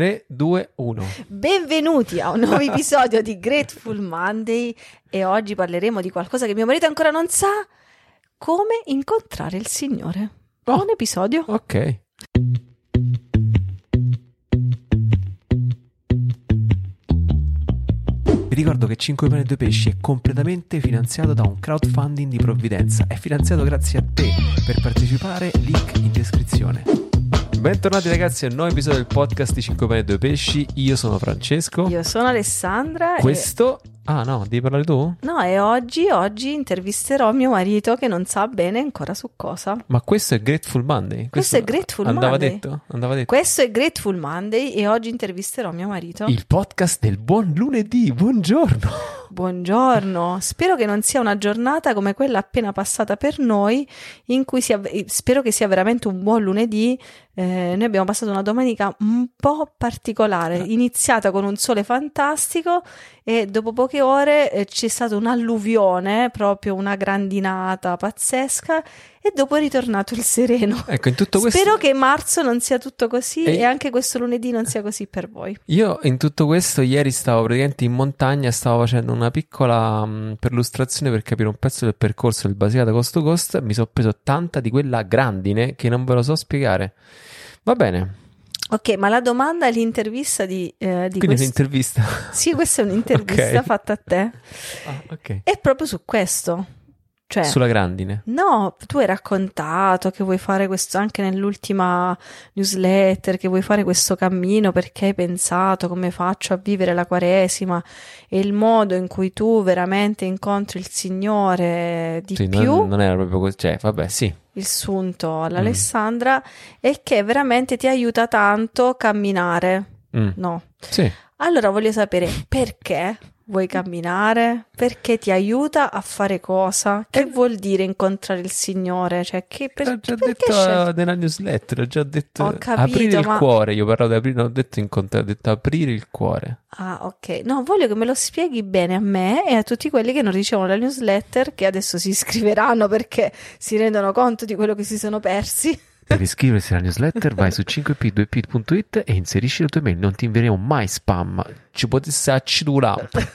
3, 2, 1. Benvenuti a un nuovo episodio di Grateful Monday e oggi parleremo di qualcosa che mio marito ancora non sa, come incontrare il Signore. Oh. Buon episodio. Ok. Vi ricordo che 5 pane e 2 pesci è completamente finanziato da un crowdfunding di provvidenza. È finanziato grazie a te. Per partecipare, link in descrizione. Bentornati ragazzi a un nuovo episodio del podcast di 5 pane e 2 pesci. Io sono Francesco. Io sono Alessandra e... Questo... Ah no, devi parlare tu? No, e oggi, oggi intervisterò mio marito che non sa bene ancora su cosa. Ma questo è Grateful Monday. Questo è Grateful andava Monday. Detto? Andava detto. Questo è Grateful Monday e oggi intervisterò mio marito. Il podcast del buon lunedì. Buongiorno. Buongiorno, spero che non sia una giornata come quella appena passata per noi, in cui sia, spero che sia veramente un buon lunedì. Eh, noi abbiamo passato una domenica un po' particolare, iniziata con un sole fantastico e dopo poche ore eh, c'è stata un'alluvione, proprio una grandinata pazzesca e dopo è ritornato il sereno. Ecco, in tutto questo... Spero che marzo non sia tutto così E- e anche questo lunedì non sia così per voi. Io in tutto questo ieri stavo praticamente in montagna e stavo facendo una piccola mh, perlustrazione per capire un pezzo del percorso del Basilicata Coast to Coast e mi sono preso tanta di quella grandine che non ve lo so spiegare. Va bene, Ok, ma la domanda è l'intervista di, eh, di quindi questo... un'intervista. Sì, questa è un'intervista Ok. fatta a te. Ah, ok. È proprio su questo. Cioè, Sulla grandine. no, tu hai raccontato che vuoi fare questo anche nell'ultima newsletter, che vuoi fare questo cammino perché hai pensato come faccio a vivere la Quaresima e il modo in cui tu veramente incontri il Signore di Sì, più. non, non era proprio così. Cioè, vabbè, sì. il sunto all'Alessandra e che veramente ti aiuta tanto a camminare. Mm, No. Sì. Allora voglio sapere perché vuoi camminare? Perché ti aiuta a fare cosa? Che vuol dire incontrare il Signore? Cioè, che, per, L'ho già detto scegli- eh, nella newsletter, ho già detto Ho capito, aprire il ma- cuore. Io parlavo di aprire, non ho detto incontrare, ho detto aprire il cuore. Ah, ok. No, voglio che me lo spieghi bene a me e a tutti quelli che non ricevono la newsletter, che adesso si iscriveranno perché si rendono conto di quello che si sono persi. Per iscriversi alla newsletter vai su 5p2p.it e inserisci le tue mail, non ti invieremo mai spam. Ci potesse accendere una lampada.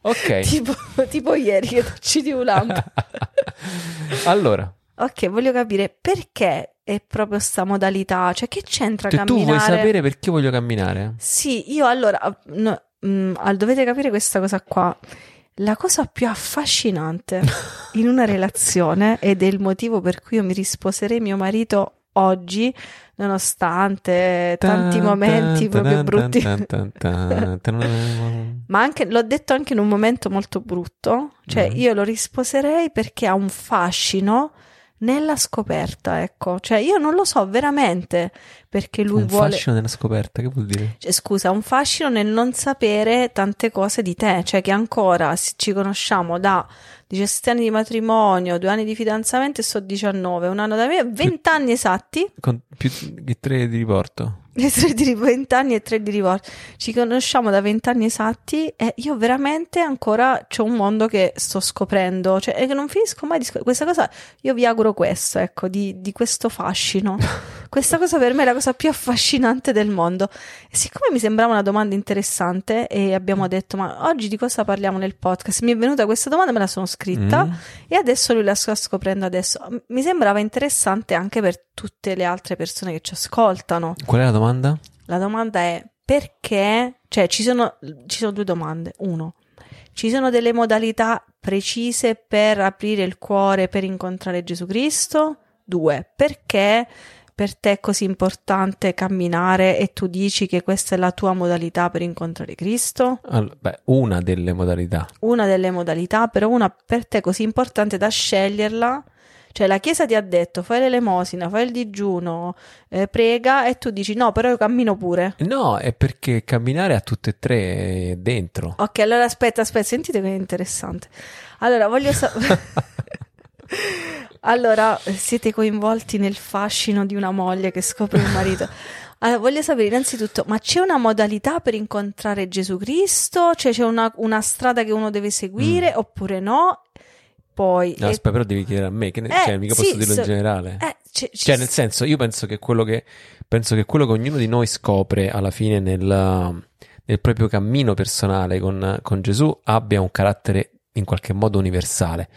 Ok. tipo, tipo ieri che ti uccidi un lampo. allora, Ok, voglio capire perché è proprio sta modalità, cioè che c'entra se tu camminare? vuoi sapere perché voglio camminare, Sì, io allora, no, mm, al- dovete capire questa cosa qua. La cosa più affascinante in una relazione ed è il motivo per cui io mi risposerei mio marito oggi, nonostante tanti momenti proprio brutti. Ma anche, l'ho detto anche in un momento molto brutto, cioè Mm. io lo risposerei perché ha un fascino nella scoperta, ecco, cioè io non lo so veramente perché lui Un vuole, fascino nella scoperta, che vuol dire? cioè, scusa, un fascino nel non sapere tante cose di te, cioè che ancora ci conosciamo da 17 anni di matrimonio, due anni di fidanzamento e so 19, un anno da me, 20 anni esatti, Con più che tre di riporto. E tre di 20 anni e tre di divorzio. Ci conosciamo da 20 anni esatti e io veramente ancora c'ho un mondo che sto scoprendo, cioè e che non finisco mai di scop- questa cosa. Io vi auguro questo, ecco, di, di questo fascino. Questa cosa per me è la cosa più affascinante del mondo. E siccome mi sembrava una domanda interessante e abbiamo detto, ma oggi di cosa parliamo nel podcast? Mi è venuta questa domanda, me la sono scritta Mm. e adesso lui la sta scoprendo adesso. Mi sembrava interessante anche per tutte le altre persone che ci ascoltano. Qual è la domanda? La domanda è perché, cioè ci sono, ci sono due domande. Uno, ci sono delle modalità precise per aprire il cuore per incontrare Gesù Cristo? Due, perché per te è così importante camminare e tu dici che questa è la tua modalità per incontrare Cristo? Allora, beh, una delle modalità. Una delle modalità, però una per te così importante da sceglierla. Cioè la Chiesa ti ha detto fai l'elemosina, fai il digiuno, eh, prega e tu dici no, però io cammino pure. No, è perché camminare a tutte e tre dentro. Ok, allora aspetta, aspetta, sentite che è interessante. Allora, voglio sapere. allora, siete coinvolti nel fascino di una moglie che scopre un marito. Allora, voglio sapere innanzitutto, ma c'è una modalità per incontrare Gesù Cristo? Cioè c'è una, una strada che uno deve seguire oppure no? Poi... No, aspetta, però devi chiedere a me, che ne- Eh, cioè, mica sì, posso dirlo so- in generale. eh, c'è- ci Cioè, nel senso, io penso che quello che penso che quello che ognuno di noi scopre alla fine nel, nel proprio cammino personale con, con Gesù abbia un carattere in qualche modo universale.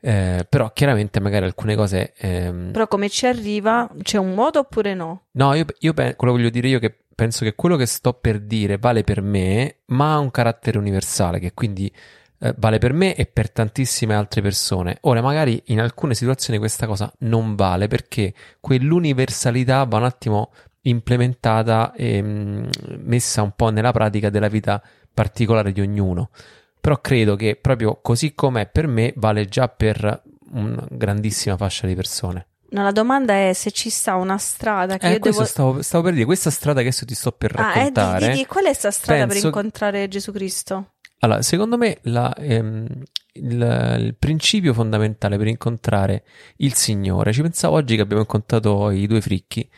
Eh, però chiaramente magari alcune cose... Ehm... Però come ci arriva, c'è un modo oppure no? No, io, io quello voglio dire io che penso che quello che sto per dire vale per me, ma ha un carattere universale, che quindi eh, vale per me e per tantissime altre persone. Ora, magari in alcune situazioni questa cosa non vale perché quell'universalità va un attimo implementata e mh, mm, messa un po' nella pratica della vita particolare di ognuno. Però credo che proprio così com'è per me vale già per una grandissima fascia di persone. No, la domanda è se ci sta una strada che eh, io devo... stavo, stavo, per dire, questa strada che adesso ti sto per raccontare... Ah, di, di, qual è questa strada per incontrare Gesù Cristo? Allora, secondo me la, ehm, il, il, principio fondamentale per incontrare il Signore, ci pensavo oggi che abbiamo incontrato i due fricchi,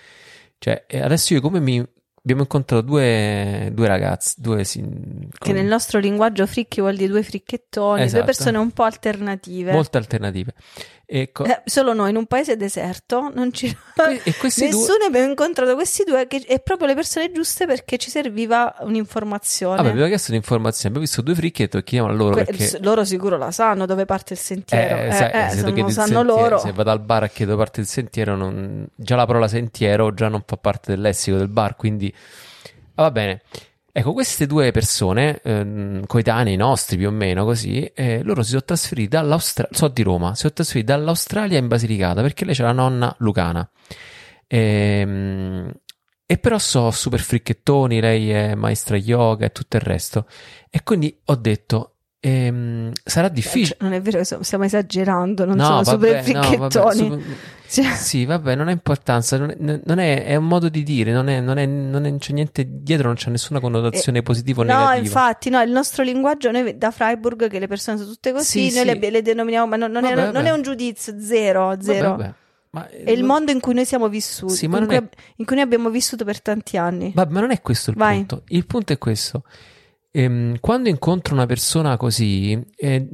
cioè adesso io come mi, abbiamo incontrato due, due ragazzi, due sin... che nel nostro linguaggio fricchi vuol dire due fricchettoni, esatto. due persone un po' alternative. Molte alternative. Ecco. Eh, solo noi in un paese deserto non ci... e nessuno due... abbiamo incontrato questi due che è proprio le persone giuste perché ci serviva un'informazione. Vabbè, abbiamo chiesto un'informazione, abbiamo visto due fricchi e chiediamo a loro que- perché... Loro sicuro la sanno dove parte il sentiero. Eh, eh, eh, se, non sanno sentiero, loro. Se vado al bar a chiedere dove parte il sentiero, non... già la parola sentiero già non fa parte del lessico del bar, quindi ah, va bene. Ecco, queste due persone, ehm, coetanei nostri più o meno così, eh, loro si sono trasferiti dall'Australia, so di Roma, si sono trasferiti dall'Australia in Basilicata perché lei c'è la nonna Lucana. Ehm, e però so super fricchettoni, lei è maestra yoga e tutto il resto. E quindi ho detto, Ehm, sarà difficile. Non è vero, stiamo esagerando, non no, sono vabbè, super fricchettoni. No, vabbè, super... Cioè... Sì, vabbè, non ha importanza, non è, non è, è un modo di dire, non, è, non, è, non c'è niente dietro, non c'è nessuna connotazione eh, positiva o no, negativa. No, infatti, no, il nostro linguaggio, noi da Freiburg, che le persone sono tutte così, sì, noi sì. Le, le, denominiamo, ma non, vabbè, è, non, è, un giudizio, zero, zero. Vabbè, ma, è il mondo in cui noi siamo vissuti, sì, in, cui, in, cui, noi abbiamo vissuto per tanti anni. Ma non è questo il Vai. punto. Il punto è questo. Ehm, quando incontro una persona così, eh,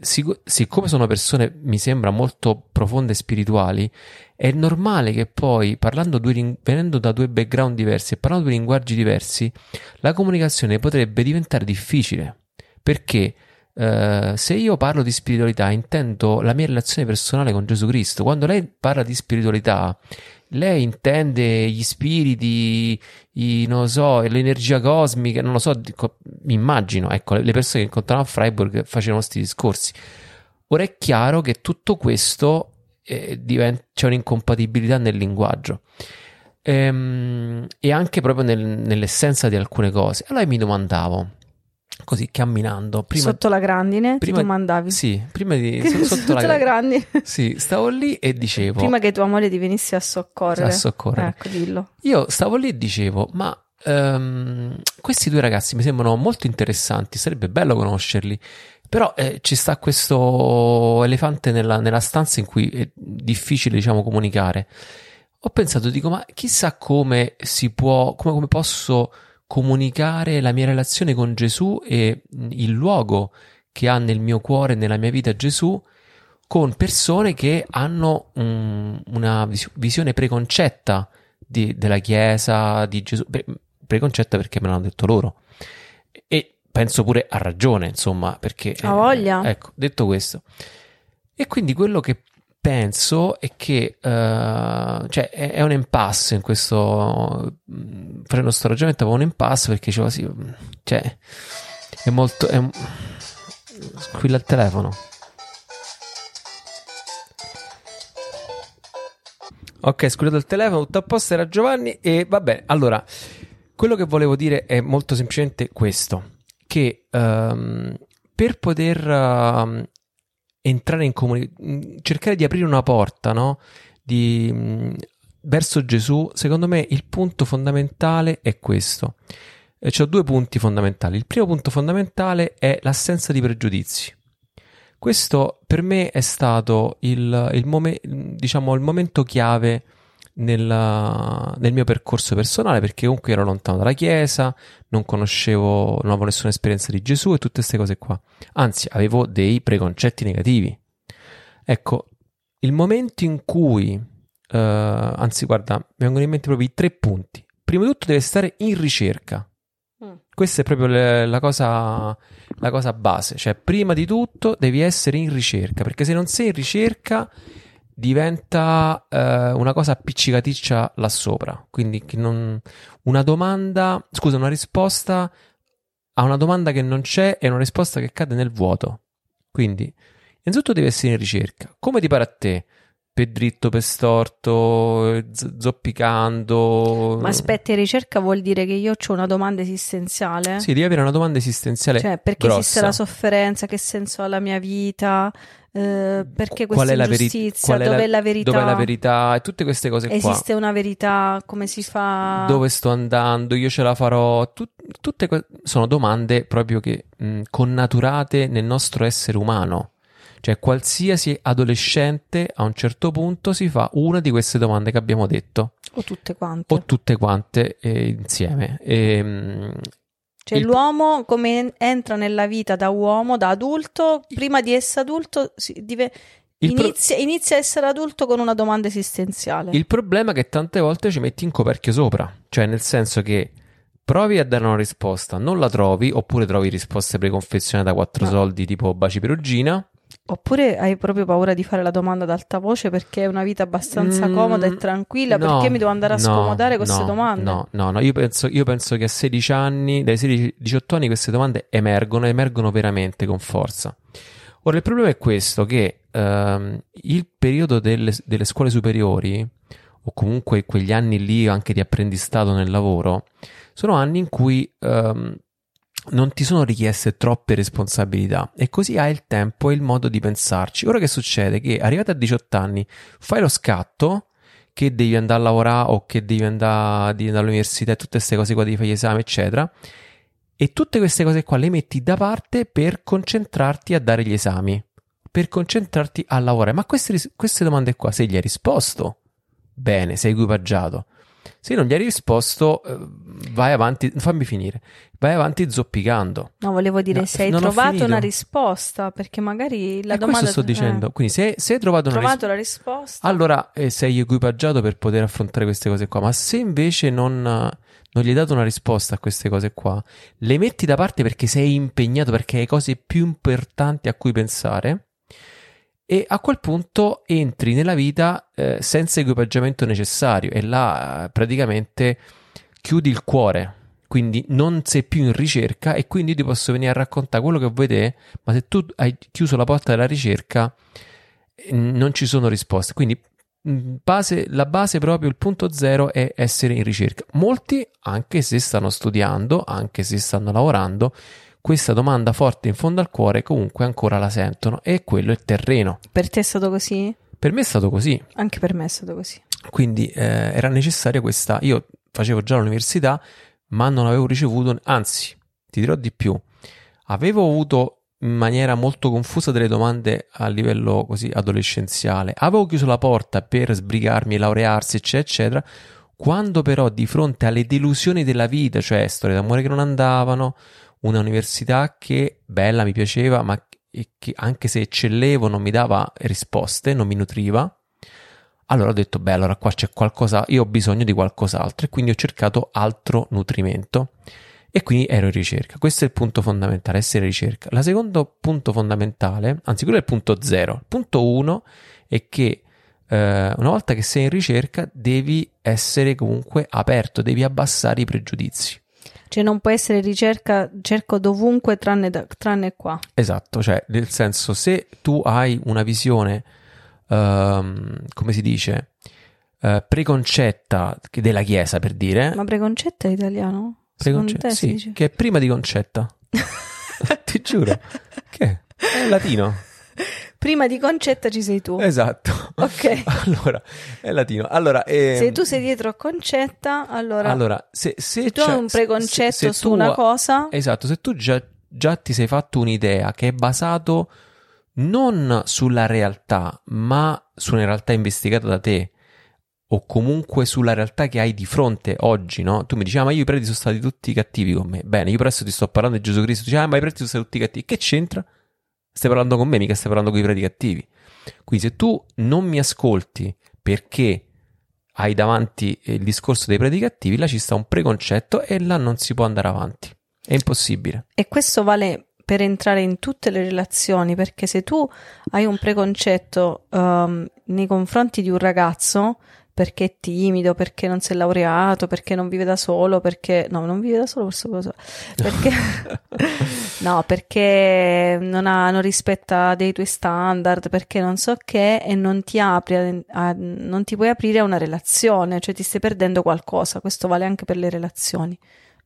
sic- siccome sono persone, mi sembra, molto profonde e spirituali, è normale che poi, due, venendo da due background diversi e parlando due linguaggi diversi, la comunicazione potrebbe diventare difficile. Perché? Uh, se io parlo di spiritualità intendo la mia relazione personale con Gesù Cristo. Quando lei parla di spiritualità, lei intende gli spiriti, i, non so, l'energia cosmica, non lo so, mi immagino, ecco, le persone che incontravano a Freiburg facevano questi discorsi. Ora è chiaro che tutto questo eh, diventa, c'è un'incompatibilità nel linguaggio ehm, e anche proprio nel, nell'essenza di alcune cose. Allora mi domandavo, così camminando. Prima, sotto la grandine prima, ti domandavi. sì prima di sotto, sotto la, la, grandine. sì stavo lì e dicevo prima che tua moglie ti venisse a soccorrere. A soccorrere. Ecco dillo. Io stavo lì e dicevo ma um, questi due ragazzi mi sembrano molto interessanti sarebbe bello conoscerli però eh, ci sta questo elefante nella, nella stanza in cui è difficile diciamo comunicare. Ho pensato dico ma chissà come si può come, come posso comunicare la mia relazione con Gesù e il luogo che ha nel mio cuore, nella mia vita Gesù, con persone che hanno un, una visione preconcetta di, della Chiesa, di Gesù, pre, preconcetta perché me l'hanno detto loro. E penso pure a ragione, insomma, perché... Ha voglia. Eh, ecco, detto questo. E quindi quello che penso è che uh, cioè, è, è, un impasse in questo facendo sto ragionamento avevo un impasse perché dicevo sì cioè è molto è, squilla il telefono. Ok squillato il telefono tutto a posto era Giovanni e vabbè allora quello che volevo dire è molto semplicemente questo che um, per poter uh, entrare in comunicazione, cercare di aprire una porta, no? Di, mh, verso Gesù, secondo me il punto fondamentale è questo. E ho due punti fondamentali. Il primo punto fondamentale è l'assenza di pregiudizi. Questo per me è stato il, il, mom- diciamo, il momento chiave nel, nel, mio percorso personale perché comunque ero lontano dalla chiesa, non conoscevo, non avevo nessuna esperienza di Gesù e tutte queste cose qua. Anzi, avevo dei preconcetti negativi. Ecco, il momento in cui eh, anzi guarda, mi vengono in mente proprio i tre punti. Prima di tutto deve stare in ricerca. Mm. Questa è proprio le- la cosa, la cosa base, cioè prima di tutto devi essere in ricerca, perché se non sei in ricerca diventa eh, una cosa appiccicaticcia là sopra, quindi non- una domanda, scusa, una risposta a una domanda che non c'è è una risposta che cade nel vuoto. Quindi, innanzitutto devi essere in ricerca. Come ti pare a te? Per dritto, per storto, z- zoppicando. Ma aspetta, ricerca vuol dire che io ho una domanda esistenziale? Sì, devi avere una domanda esistenziale. Cioè, perché grossa. esiste la sofferenza? Che senso ha la mia vita? Eh, perché Qual questa è la veri- ingiustizia? qual è Dov'è la- la verità? Dov'è la verità? E tutte queste cose qua. Esiste una verità? Come si fa? Dove sto andando? Io ce la farò? Tut- tutte que- sono domande proprio che mh, connaturate nel nostro essere umano. Cioè, qualsiasi adolescente a un certo punto si fa una di queste domande che abbiamo detto, O tutte quante? o tutte quante eh, insieme. E, mh, Cioè, il- l'uomo come en- entra nella vita da uomo, da adulto, prima di essere adulto, dive- Il pro- inizia, inizia a essere adulto con una domanda esistenziale. Il problema è che tante volte ci metti in coperchio sopra, cioè nel senso che provi a dare una risposta, non la trovi, oppure trovi risposte preconfezionate da quattro No. soldi tipo baci perugina. Oppure hai proprio paura di fare la domanda ad alta voce perché è una vita abbastanza Mm, comoda e tranquilla, no, perché mi devo andare a no, scomodare queste no, domande? No, no, no, io penso, io penso che a 16 anni, dai 16-18 anni queste domande emergono, emergono veramente con forza. Ora il problema è questo, che ehm, il periodo delle, delle scuole superiori, o comunque quegli anni lì anche di apprendistato nel lavoro, sono anni in cui ehm, non ti sono richieste troppe responsabilità e così hai il tempo e il modo di pensarci. Ora che succede? Che arrivati a 18 anni fai lo scatto che devi andare a lavorare o che devi andare, devi andare all'università e tutte queste cose qua, devi fare gli esami, eccetera. E tutte queste cose qua le metti da parte per concentrarti a dare gli esami, per concentrarti a lavorare. Ma queste, queste domande qua, se gli hai risposto, bene, sei equipaggiato. Se non gli hai risposto, eh, vai avanti, fammi finire, vai avanti zoppicando. No, volevo dire, No, se hai trovato una risposta, perché magari la e domanda... questo sto eh, dicendo. Quindi se, se hai trovato una risposta... trovato la risposta? Allora eh, sei equipaggiato per poter affrontare queste cose qua, ma se invece non, non gli hai dato una risposta a queste cose qua, le metti da parte perché sei impegnato, perché hai cose più importanti a cui pensare, e a quel punto entri nella vita eh, senza equipaggiamento necessario e là eh, praticamente chiudi il cuore. Quindi non sei più in ricerca e quindi ti posso venire a raccontare quello che vuoi te, ma se tu hai chiuso la porta della ricerca non ci sono risposte. Quindi mh, base- la base proprio, il punto zero è essere in ricerca. Molti, anche se stanno studiando, anche se stanno lavorando, questa domanda forte in fondo al cuore comunque ancora la sentono e quello è il terreno. Per te è stato così? Per me è stato così, Anche per me è stato così. quindi eh, era necessaria questa. Io facevo già l'università, ma non avevo ricevuto, anzi, ti dirò di più, avevo avuto in maniera molto confusa delle domande a livello così adolescenziale. Avevo chiuso la porta per sbrigarmi, laurearsi, eccetera, eccetera. Quando però di fronte alle delusioni della vita, cioè storie d'amore che non andavano, una università che bella mi piaceva, ma che che anche se eccellevo non mi dava risposte, non mi nutriva. Allora ho detto, beh, allora qua c'è qualcosa, io ho bisogno di qualcos'altro e quindi ho cercato altro nutrimento e quindi ero in ricerca. Questo è il punto fondamentale, essere in ricerca. Il secondo punto fondamentale, anzi quello è il punto zero. Il punto uno è che eh, una volta che sei in ricerca devi essere comunque aperto, devi abbassare i pregiudizi. Cioè non può essere ricerca, cerco dovunque tranne, da- tranne qua. Esatto, cioè nel senso se tu hai una visione, ehm, come si dice, eh, preconcetta della Chiesa per dire, Ma preconcetto è italiano? Secondo preconce- te si sì, che è prima di concetta, ti giuro, che è? È latino, Prima di concetta ci sei tu. esatto. Ok. allora, è latino. Allora, ehm, Se tu sei dietro a concetta, allora, allora, se, se tu hai un preconcetto se- se su tu- una cosa, Esatto, se tu già, già ti sei fatto un'idea che è basato non sulla realtà, ma su una realtà investigata da te, o comunque sulla realtà che hai di fronte oggi, no? Tu mi dici, ah, ma io i preti sono stati tutti cattivi con me. Bene, io adesso ti sto parlando di Gesù Cristo. Tu dici, ah, ma i preti sono stati tutti cattivi. Che c'entra? Stai parlando con me, mica stai parlando con i preti cattivi. Quindi se tu non mi ascolti perché hai davanti il discorso dei predicativi, là ci sta un preconcetto e là non si può andare avanti. È impossibile. E questo vale per entrare in tutte le relazioni, perché se tu hai un preconcetto um, nei confronti di un ragazzo, perché è timido, perché non si è laureato, perché non vive da solo, perché no, non vive da solo, forse lo so. Perché no, perché non, ha, non rispetta dei tuoi standard, perché non so che e non ti apri a, a, non ti puoi aprire a una relazione, cioè ti stai perdendo qualcosa. Questo vale anche per le relazioni.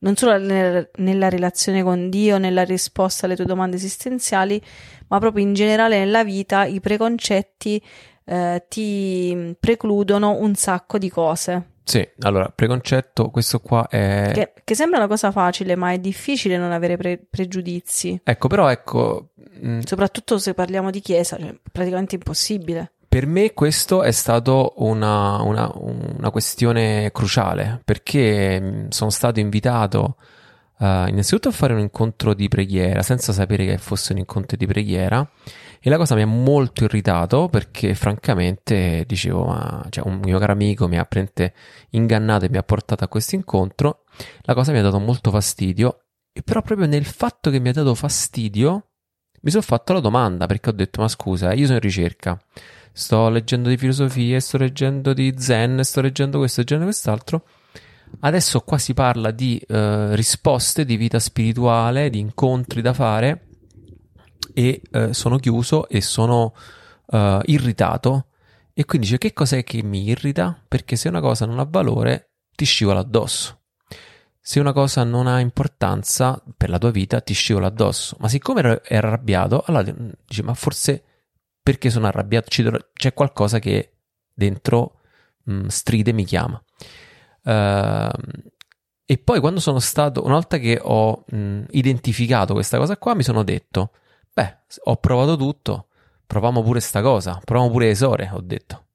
Non solo nella relazione con Dio, nella risposta alle tue domande esistenziali, ma proprio in generale nella vita i preconcetti eh, ti precludono un sacco di cose. Sì, allora, preconcetto, questo qua è... Che, che sembra una cosa facile, ma è difficile non avere pre- pregiudizi. Ecco, però ecco... Mh, mm, Soprattutto se parliamo di chiesa, cioè praticamente impossibile. Per me questo è stato una, una, una questione cruciale, perché mm, sono stato invitato uh, innanzitutto a fare un incontro di preghiera, senza sapere che fosse un incontro di preghiera, e la cosa mi ha molto irritato perché francamente dicevo, ma cioè, un mio caro amico mi ha prente ingannato e mi ha portato a questo incontro. La cosa mi ha dato molto fastidio. E però proprio nel fatto che mi ha dato fastidio mi sono fatto la domanda perché ho detto, ma scusa, io sono in ricerca. Sto leggendo di filosofia, sto leggendo di zen, sto leggendo questo, leggendo quest'altro. Adesso qua si parla di eh, risposte di vita spirituale, di incontri da fare e eh, sono chiuso e sono uh, irritato. E quindi dice che cos'è che mi irrita? Perché se una cosa non ha valore ti scivola addosso. Se una cosa non ha importanza per la tua vita ti scivola addosso. Ma siccome ero arrabbiato, allora dice ma forse perché sono arrabbiato c'è qualcosa che dentro mh, mm, stride mi chiama. Uh, e poi quando sono stato, una volta che ho mh, identificato questa cosa qua, mi sono detto, Beh, ho provato tutto, proviamo pure sta cosa, proviamo pure Esore, ho detto.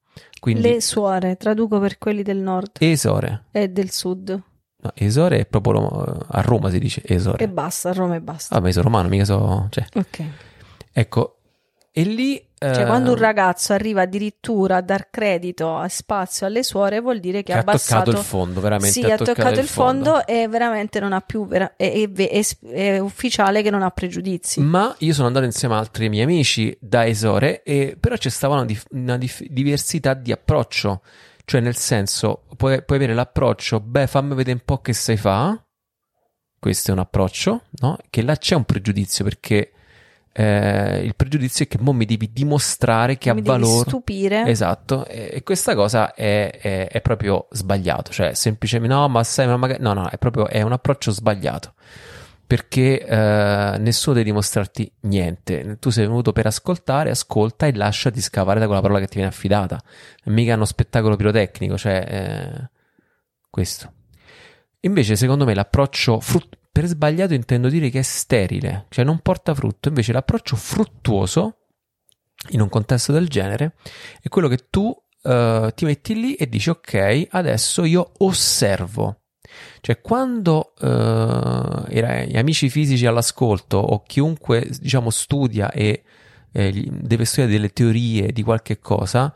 Quindi, le suore, traduco per quelli del nord. Esore. E del sud. No, Esore è proprio a Roma si dice Esore. E basta, a Roma e basta. Ah, ma io sono romano, mica so... Cioè. Ok. Ecco, e lì cioè, quando un ragazzo arriva addirittura a dar credito a spazio alle suore, vuol dire che, che ha abbassato toccato il fondo, veramente. Sì, ha toccato, toccato il fondo, fondo, e veramente non ha più. Vera- è, è, è, è, ufficiale che non ha pregiudizi. Ma io sono andato insieme a altri miei amici da Esore, e però c'è stata una, dif- una dif- diversità di approccio. Cioè, nel senso, puoi, puoi avere l'approccio, beh, fammi vedere un po' che sai fa. Questo è un approccio, no? Che là c'è un pregiudizio perché eh, il pregiudizio è che mo mi devi dimostrare che mi ha valore. stupire. Esatto, e, e questa cosa è, è, è, proprio sbagliato, cioè semplicemente no, ma sai, ma magari no, no, è proprio è un approccio sbagliato. Perché eh, nessuno deve dimostrarti niente. Tu sei venuto per ascoltare, ascolta e lasciati scavare da quella parola che ti viene affidata. Mica uno spettacolo pirotecnico, cioè eh, questo. Invece, secondo me, l'approccio frut- per sbagliato intendo dire che è sterile, cioè non porta frutto. Invece l'approccio fruttuoso in un contesto del genere è quello che tu uh, ti metti lì e dici ok, adesso io osservo. Cioè quando uh, gli amici fisici all'ascolto o chiunque diciamo studia e eh, deve studiare delle teorie di qualche cosa,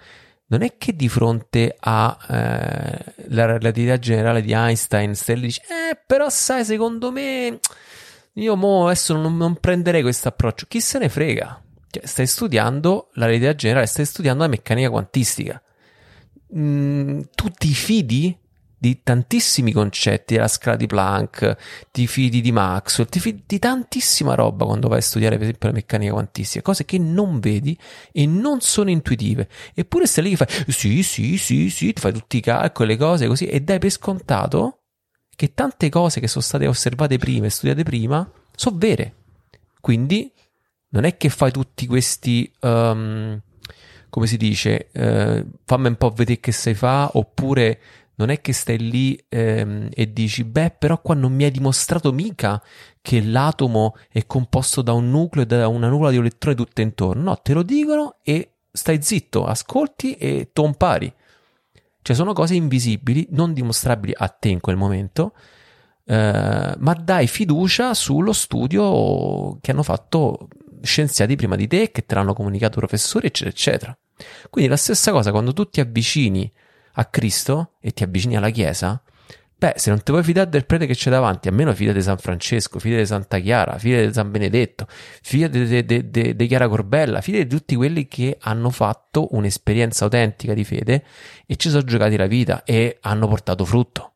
non è che di fronte alla eh, relatività generale di Einstein Stelli dice, eh, però sai, secondo me, io mo adesso non, non prenderei questo approccio. Chi se ne frega? Cioè, stai studiando la relatività generale, stai studiando la meccanica quantistica. Mm, tu ti fidi di tantissimi concetti, della scala di Planck, ti fidi di Maxwell, ti fidi di tantissima roba quando vai a studiare per esempio la meccanica quantistica, cose che non vedi e non sono intuitive. Eppure stai lì che fai sì, sì, sì, sì, ti fai tutti i calcoli, le cose così e dai per scontato che tante cose che sono state osservate prima e studiate prima sono vere. Quindi non è che fai tutti questi um, come si dice, uh, fammi un po' vedere che sai fa, oppure non è che stai lì ehm, e dici, beh, però qua non mi hai dimostrato mica che l'atomo è composto da un nucleo e da una nuvola di elettroni tutte intorno. No, te lo dicono e stai zitto, ascolti e tompari. Cioè, sono cose invisibili, non dimostrabili a te in quel momento, eh, ma dai fiducia sullo studio che hanno fatto scienziati prima di te, che te l'hanno comunicato professori, eccetera, eccetera. Quindi la stessa cosa quando tu ti avvicini a Cristo e ti avvicini alla Chiesa, beh, se non ti vuoi fidare del prete che c'è davanti, almeno fidati di San Francesco, fidati di Santa Chiara, fidati di San Benedetto, fidati di Chiara Corbella, fidati di tutti quelli che hanno fatto un'esperienza autentica di fede e ci sono giocati la vita e hanno portato frutto.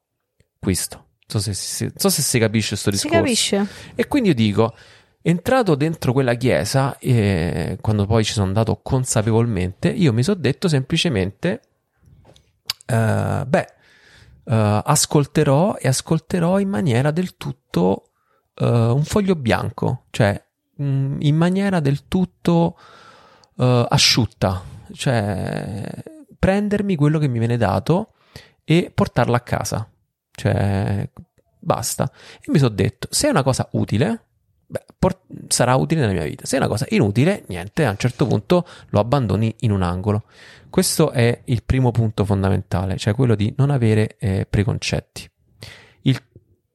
Questo. Non so se, se, so se si capisce questo discorso. Si capisce. E quindi io dico, entrato dentro quella chiesa, eh, quando poi ci sono andato consapevolmente, io mi sono detto semplicemente, uh, beh, uh, ascolterò e ascolterò in maniera del tutto uh, un foglio bianco, cioè mh, mm, in maniera del tutto asciutta, cioè prendermi quello che mi viene dato e portarlo a casa. Cioè, basta. E mi sono detto, se è una cosa utile, beh, por- sarà utile nella mia vita. Se è una cosa inutile, niente, a un certo punto lo abbandoni in un angolo. Questo è il primo punto fondamentale, cioè quello di non avere eh, preconcetti. Il,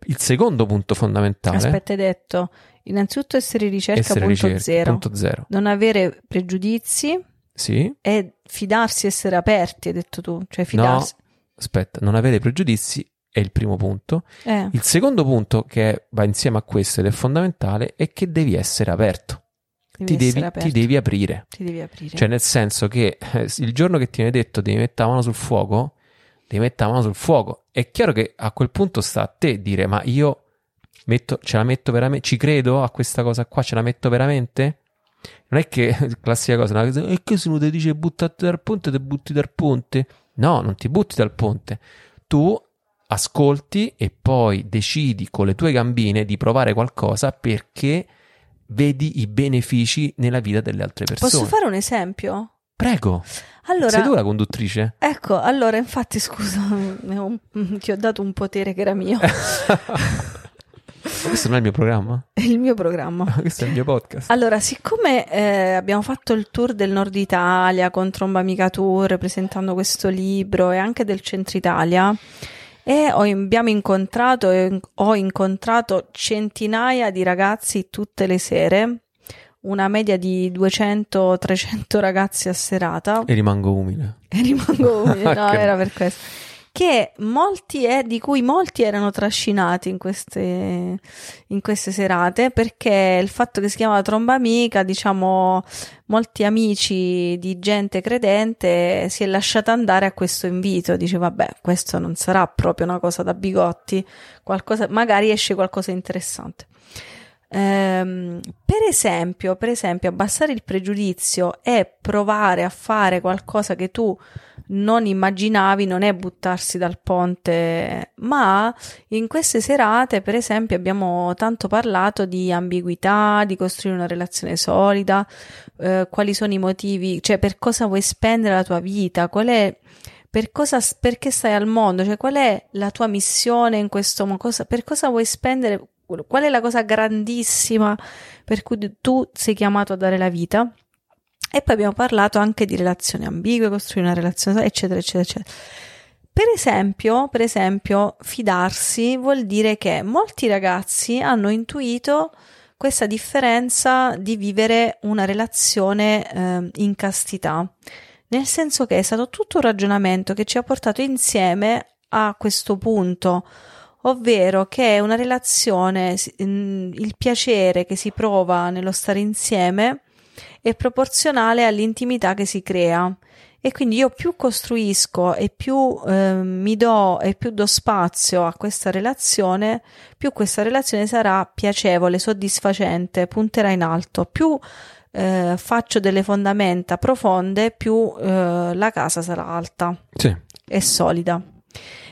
il, secondo punto fondamentale... Aspetta, hai detto, innanzitutto essere ricerca, essere punto, ricerca zero. punto zero. Non avere pregiudizi. Sì. E fidarsi, essere aperti, hai detto tu. Cioè fidarsi. No, aspetta, non avere pregiudizi è il primo punto. Eh. Il secondo punto che va insieme a questo ed è fondamentale è che devi essere aperto. Devi ti, devi, ti, devi, aprire. Ti devi aprire. Cioè, nel senso che eh, il giorno che ti viene detto devi mettere la mano sul fuoco, devi mettere la mano sul fuoco. È chiaro che a quel punto sta a te dire: Ma io metto, ce la metto veramente? Ci credo a questa cosa qua? Ce la metto veramente? Non è che classica cosa, no? è che se uno ti dice buttati dal ponte, ti butti dal ponte. No, non ti butti dal ponte. Tu ascolti e poi decidi con le tue gambine di provare qualcosa perché vedi i benefici nella vita delle altre persone. Posso fare un esempio? Prego. Allora, Sei tu la conduttrice? Ecco, allora infatti scusa, ti ho dato un potere che era mio. Questo non è il mio programma? È il mio programma. Questo è il mio podcast. Allora, siccome eh, abbiamo fatto il tour del Nord Italia con Tromba Amica Tour, presentando questo libro e anche del Centro Italia, e ho, abbiamo incontrato, ho incontrato centinaia di ragazzi tutte le sere, una media di 200-300 ragazzi a serata. E rimango umile. E rimango umile, no, era per questo che molti è, di cui molti erano trascinati in queste, in queste serate perché il fatto che si chiama Tromba Amica, diciamo, molti amici di gente credente si è lasciata andare a questo invito, dice vabbè, questo non sarà proprio una cosa da bigotti, qualcosa, magari esce qualcosa di interessante. Ehm, per esempio, per esempio, abbassare il pregiudizio e provare a fare qualcosa che tu non immaginavi non è buttarsi dal ponte, ma in queste serate, per esempio, abbiamo tanto parlato di ambiguità, di costruire una relazione solida, eh, quali sono i motivi, cioè per cosa vuoi spendere la tua vita, qual è per cosa, perché stai al mondo, cioè qual è la tua missione in questo mondo, per cosa vuoi spendere, qual è la cosa grandissima per cui tu sei chiamato a dare la vita. E poi abbiamo parlato anche di relazioni ambigue, costruire una relazione, eccetera, eccetera, eccetera. Per esempio, per esempio, fidarsi vuol dire che molti ragazzi hanno intuito questa differenza di vivere una relazione eh, in castità, nel senso che è stato tutto un ragionamento che ci ha portato insieme a questo punto, ovvero che una relazione, il piacere che si prova nello stare insieme è proporzionale all'intimità che si crea. E quindi io più costruisco e più eh, mi do e più do spazio a questa relazione, più questa relazione sarà piacevole, soddisfacente, punterà in alto. Più eh, faccio delle fondamenta profonde, più eh, la casa sarà alta sì. e solida.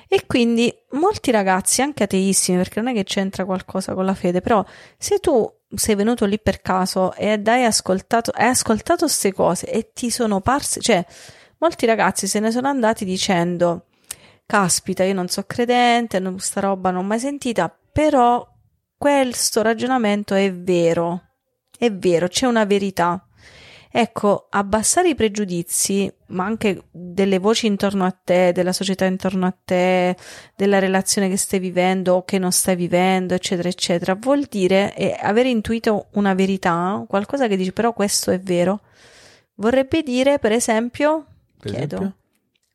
E quindi molti ragazzi, anche ateissimi, perché non è che c'entra qualcosa con la fede, però se tu sei venuto lì per caso ed hai ascoltato, hai ascoltato queste cose e ti sono parse, cioè molti ragazzi se ne sono andati dicendo caspita io non so credente, non, sta roba non ho mai sentita, però questo ragionamento è vero, è vero, c'è una verità. Ecco, abbassare i pregiudizi, ma anche delle voci intorno a te, della società intorno a te, della relazione che stai vivendo o che non stai vivendo, eccetera, eccetera, vuol dire eh, aver intuito una verità, qualcosa che dici però questo è vero. Vorrebbe dire, per esempio, per chiedo, esempio?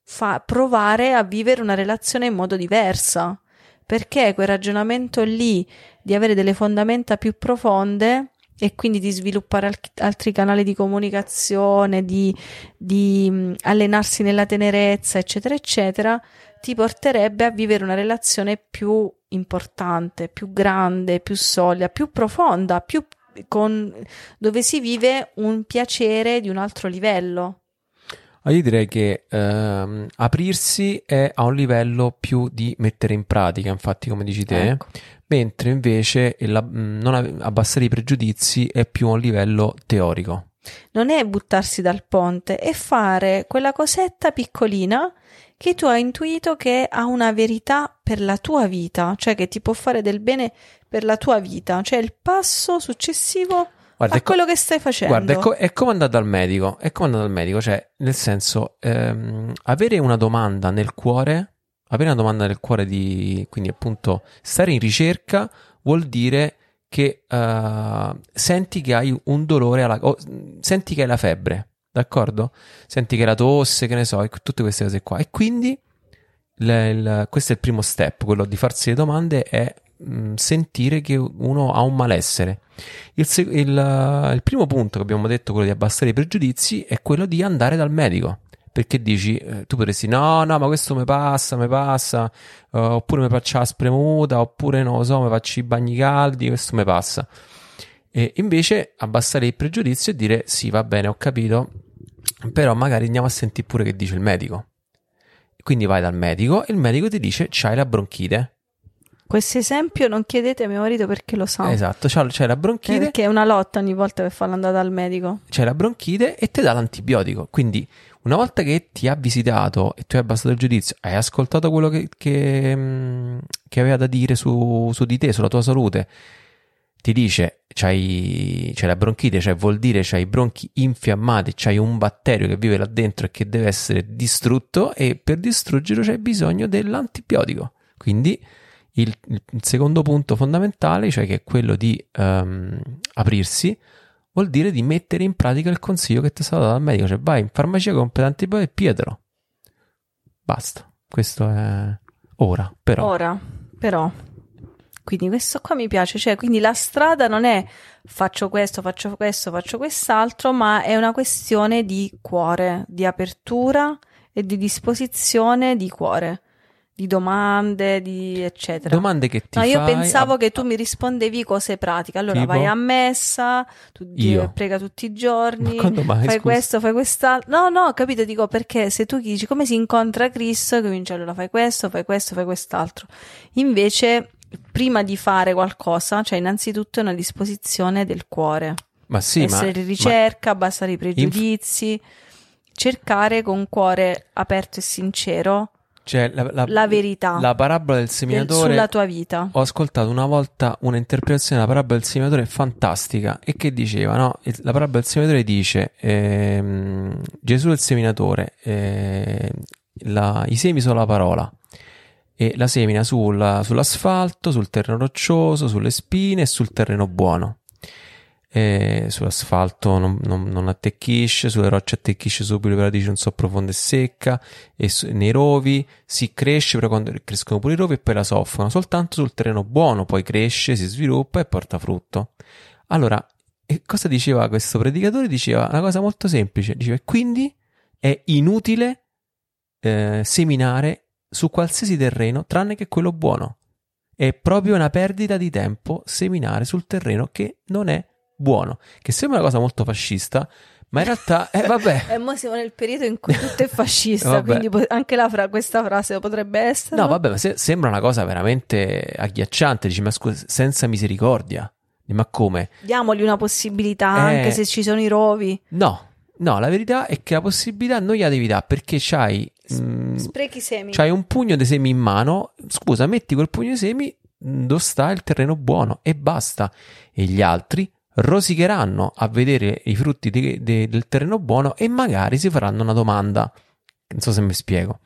fa provare a vivere una relazione in modo diversa, perché quel ragionamento lì di avere delle fondamenta più profonde e quindi di sviluppare al- altri canali di comunicazione, di, di mh, allenarsi nella tenerezza, eccetera, eccetera, ti porterebbe a vivere una relazione più importante, più grande, più solida, più profonda, più con, dove si vive un piacere di un altro livello. Ah, io direi che ehm, aprirsi è a un livello più di mettere in pratica, infatti, come dici te, Ecco. Mentre invece la- mh, non ave- abbassare i pregiudizi è più a un livello teorico. Non è buttarsi dal ponte, è fare quella cosetta piccolina che tu hai intuito che ha una verità per la tua vita, cioè che ti può fare del bene per la tua vita, cioè il passo successivo Guarda, a è co- quello che stai facendo. Guarda, è, co- è come andare dal medico, è come andare dal medico, cioè, nel senso, ehm, avere una domanda nel cuore, avere una domanda nel cuore di, quindi appunto, stare in ricerca vuol dire che eh, senti che hai un dolore alla, o, senti che hai la febbre, d'accordo? Senti che hai la tosse, che ne so, tutte queste cose qua. E quindi le- il- questo è il primo step, quello di farsi le domande è mh, sentire che uno ha un malessere. Il, il, il primo punto che abbiamo detto, quello di abbassare i pregiudizi, è quello di andare dal medico. Perché dici, eh, tu potresti, no, no, ma questo mi passa, mi passa, eh, oppure mi faccio la spremuta, oppure non lo so, mi faccio i bagni caldi, questo mi passa. E invece abbassare il pregiudizio e dire, sì, va bene, ho capito, però magari andiamo a sentire pure che dice il medico. Quindi vai dal medico e il medico ti dice, c'hai la bronchite. Questo esempio non chiedete a mio marito perché lo sa. Esatto, c'hai c'hai la bronchite. perché è una lotta ogni volta per farlo andare dal medico. c'è la bronchite e ti dà l'antibiotico. Quindi, una volta che ti ha visitato e tu hai abbassato il giudizio, hai ascoltato quello che, che, mh, che aveva da dire su, su di te, sulla tua salute, ti dice c'hai, c'hai la bronchite, cioè vuol dire c'hai i bronchi infiammati, c'hai un batterio che vive là dentro e che deve essere distrutto e per distruggerlo c'hai bisogno dell'antibiotico. Quindi il, il secondo punto fondamentale, cioè che è quello di ehm, aprirsi, vuol dire di mettere in pratica il consiglio che ti è stato dato dal medico, cioè vai in farmacia, compri l'antibiotico e piedro. Basta. Questo è ora, però. Ora, però, quindi questo qua mi piace, cioè quindi la strada non è faccio questo, faccio questo, faccio quest'altro, ma è una questione di cuore, di apertura e di disposizione di cuore, di domande, di eccetera. Domande che ti No, io pensavo a- che tu mi rispondevi cose pratiche. Allora Tipo? vai a messa, tu Io? prega tutti i giorni, Ma mai, fai scusa? questo, fai quest'altro. No, no, capito, dico perché se tu dici come si incontra Cristo, cominci allora fai questo, fai questo, fai quest'altro. Invece, prima di fare qualcosa, cioè innanzitutto è una disposizione del cuore. Ma sì, ma, Essere in ricerca, abbassare i pregiudizi, cercare con cuore aperto e sincero ma- cioè, la, la- la verità la parabola del del- seminatore. sulla tua vita. Ho ascoltato una volta un'interpretazione della parabola del seminatore fantastica e che diceva, no? La parabola del seminatore dice, ehm, Gesù è il seminatore, eh, la- i semi sono la parola e la semina sulla- sull'asfalto, sul terreno roccioso, sulle spine e sul terreno buono. Eh, sull'asfalto non, non- non attecchisce, sulle rocce attecchisce subito, le radici non so profonda e secca, e su- nei rovi si cresce, però quando crescono pure i rovi e poi la soffrono, soltanto sul terreno buono, poi cresce, si sviluppa e porta frutto. Allora, cosa diceva questo predicatore? Diceva una cosa molto semplice, diceva quindi è inutile eh, seminare su qualsiasi terreno tranne che quello buono. È proprio una perdita di tempo seminare sul terreno che non è buono, che sembra una cosa molto fascista, ma in realtà, eh, vabbè, E mo siamo nel periodo in cui tutto è fascista, quindi anche la fra- questa frase potrebbe essere. No, vabbè, ma se- sembra una cosa veramente agghiacciante. Dici, ma scusa, senza misericordia. Ma come? Diamogli una possibilità, Eh. anche se ci sono i rovi. No, no, la verità è che la possibilità non gliela devi dare perché c'hai, mm, Sprechi semi. c'hai un pugno di semi in mano. Scusa, metti quel pugno di semi mm, dove sta il terreno buono e basta. E gli altri rosicheranno a vedere i frutti de- de- del terreno buono e magari si faranno una domanda. Non so se mi spiego.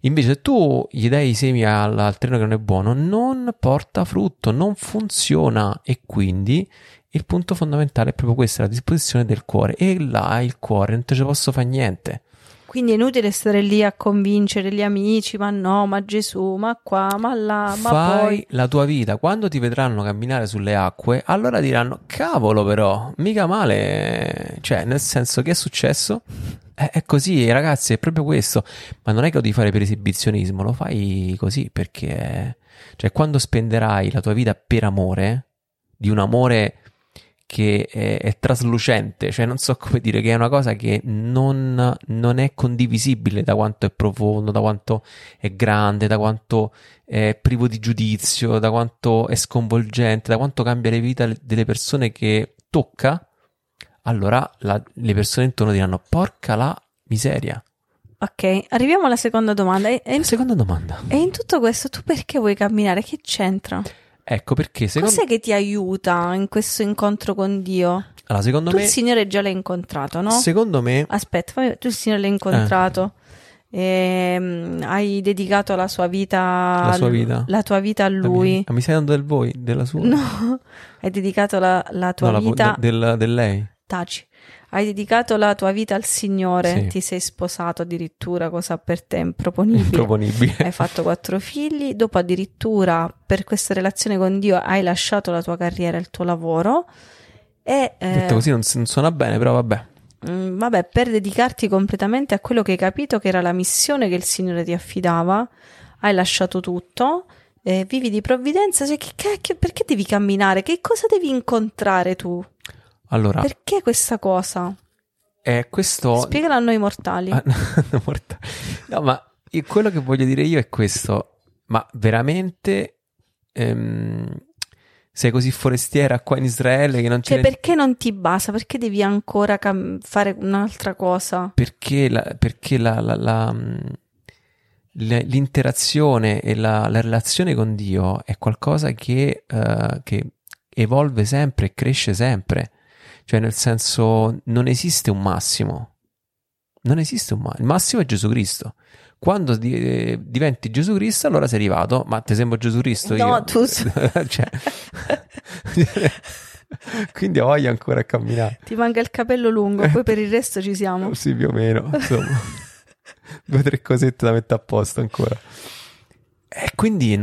Invece, se tu gli dai i semi al, al terreno che non è buono, non porta frutto, non funziona. E quindi il punto fondamentale è proprio questo: la disposizione del cuore. E là il cuore non te ce posso fare niente. Quindi è inutile stare lì a convincere gli amici, ma no, ma Gesù, ma qua, ma là, ma Fai poi. la tua vita, quando ti vedranno camminare sulle acque, allora diranno: Cavolo, però, mica male. Cioè, nel senso, che è successo? È, è così, ragazzi, è proprio questo. Ma non è che lo devi fare per esibizionismo, lo fai così perché. Cioè, quando spenderai la tua vita per amore, di un amore che è, è traslucente, cioè non so come dire, che è una cosa che non, non è condivisibile da quanto è profondo, da quanto è grande, da quanto è privo di giudizio, da quanto è sconvolgente, da quanto cambia le vite delle persone che tocca, allora la- le persone intorno diranno porca la miseria. Ok, arriviamo alla seconda domanda. E, in, Seconda domanda. e in tutto questo tu perché vuoi camminare? Che c'entra? Ecco perché secondo, Cos'è che ti aiuta in questo incontro con Dio? allora, secondo Tu me, il Signore già l'hai incontrato, no? secondo me, Aspetta, fammi- tu il Signore l'hai incontrato. ehm, hai dedicato la sua vita, La sua vita. la tua vita a la lui. ah, mi stai dando del voi, della sua? No, hai dedicato la, la tua No, la- vita. de- del, del lei. Taci. Hai dedicato la tua vita al Signore, Sì. ti sei sposato addirittura, cosa per te improponibile. Improponibile. Hai fatto quattro figli, dopo addirittura per questa relazione con Dio hai lasciato la tua carriera il tuo lavoro e eh, Detto così non, non suona bene, però vabbè. mm, vabbè, per dedicarti completamente a quello che hai capito che era la missione che il Signore ti affidava, hai lasciato tutto, eh, vivi di provvidenza, cioè che cacchio, perché devi camminare? Che cosa devi incontrare tu? Allora, Perché questa cosa? è questo... Spiegala a noi mortali. Ah, no, ma quello che voglio dire io è questo. Ma veramente ehm, sei così forestiera qua in Israele che non ti Cioè, rendi- perché non ti basta? Perché devi ancora cam- fare un'altra cosa? perché la, perché la- la- le- l'interazione e la, la relazione con Dio è qualcosa che, eh, che evolve sempre e cresce sempre. Cioè, nel senso, non esiste un massimo. Non esiste un massimo. Il massimo è Gesù Cristo. Quando di- diventi Gesù Cristo, allora sei arrivato. Ma ti sembro Gesù Cristo No, io? tu- cioè, quindi ho voglia ancora a camminare. Ti manca il capello lungo, poi per il resto ci siamo. Sì, più o meno, insomma. Due o tre cosette da mettere a posto ancora. E quindi,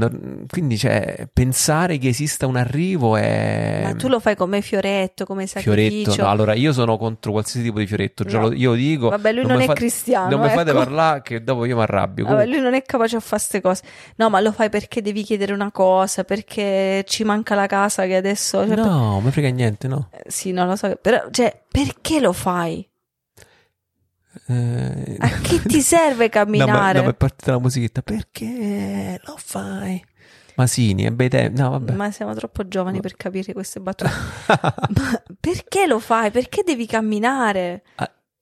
quindi, cioè, pensare che esista un arrivo è... Ma tu lo fai come fioretto, come sacrificio. Fioretto, no, allora io sono contro qualsiasi tipo di fioretto, già No. lo- io dico... Vabbè, lui non mi è fate- cristiano, Non mi fate ecco. parlare che dopo io mi arrabbio. Vabbè, lui non è capace a fare queste cose. No, ma lo fai perché devi chiedere una cosa, perché ci manca la casa che adesso... cioè, no, mi frega niente, no. per- Sì, non lo so, però, cioè, perché lo fai? Eh, A che ti serve No, ma, camminare? no, ma è partita la musichetta. Perché lo fai? Masini, è bei tempi. No, vabbè. Ma siamo troppo giovani per capire queste battute. Ma perché lo fai? Perché devi camminare?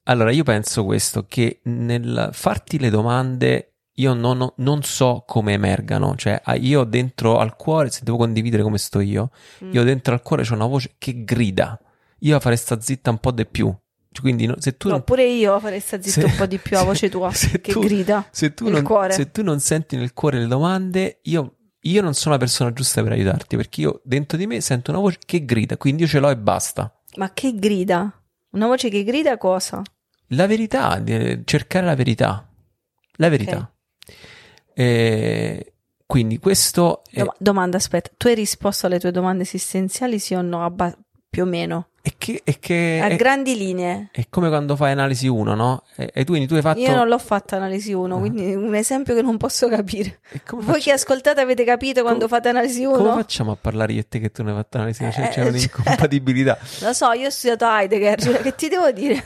Allora, io penso questo, che nel farti le domande io non, non so come emergano, cioè io dentro al cuore, se devo condividere come sto io, io Mm. dentro al cuore c'ho una voce che grida, io farei sta zitta un po' di più, quindi no- se tu... No, non- pure io farei sta zitta se- un po' di più a voce tua, se che tu- grida. se tu, non, cuore. se tu non senti nel cuore le domande, io, io non sono la persona giusta per aiutarti, perché io dentro di me sento una voce che grida, quindi io ce l'ho e basta. Ma che grida? Una voce che grida cosa? La verità, di- cercare la verità. La verità. E quindi questo è, Dom- domanda, aspetta, tu hai risposto alle tue domande esistenziali, sì o no? Abba- più o meno. è che, è che A è, grandi linee. è come quando fai analisi 1, no? E, e tu, quindi tu hai fatto... Io non l'ho fatta analisi 1, Ah. quindi un esempio che non posso capire. e come, Voi faccio- che ascoltate avete capito quando come- fate analisi come 1? facciamo a parlare io e te che tu ne hai fatto analisi 1? C'è, Eh, c'è cioè- un'incompatibilità. Lo so, io ho studiato Heidegger, cioè, che ti devo dire?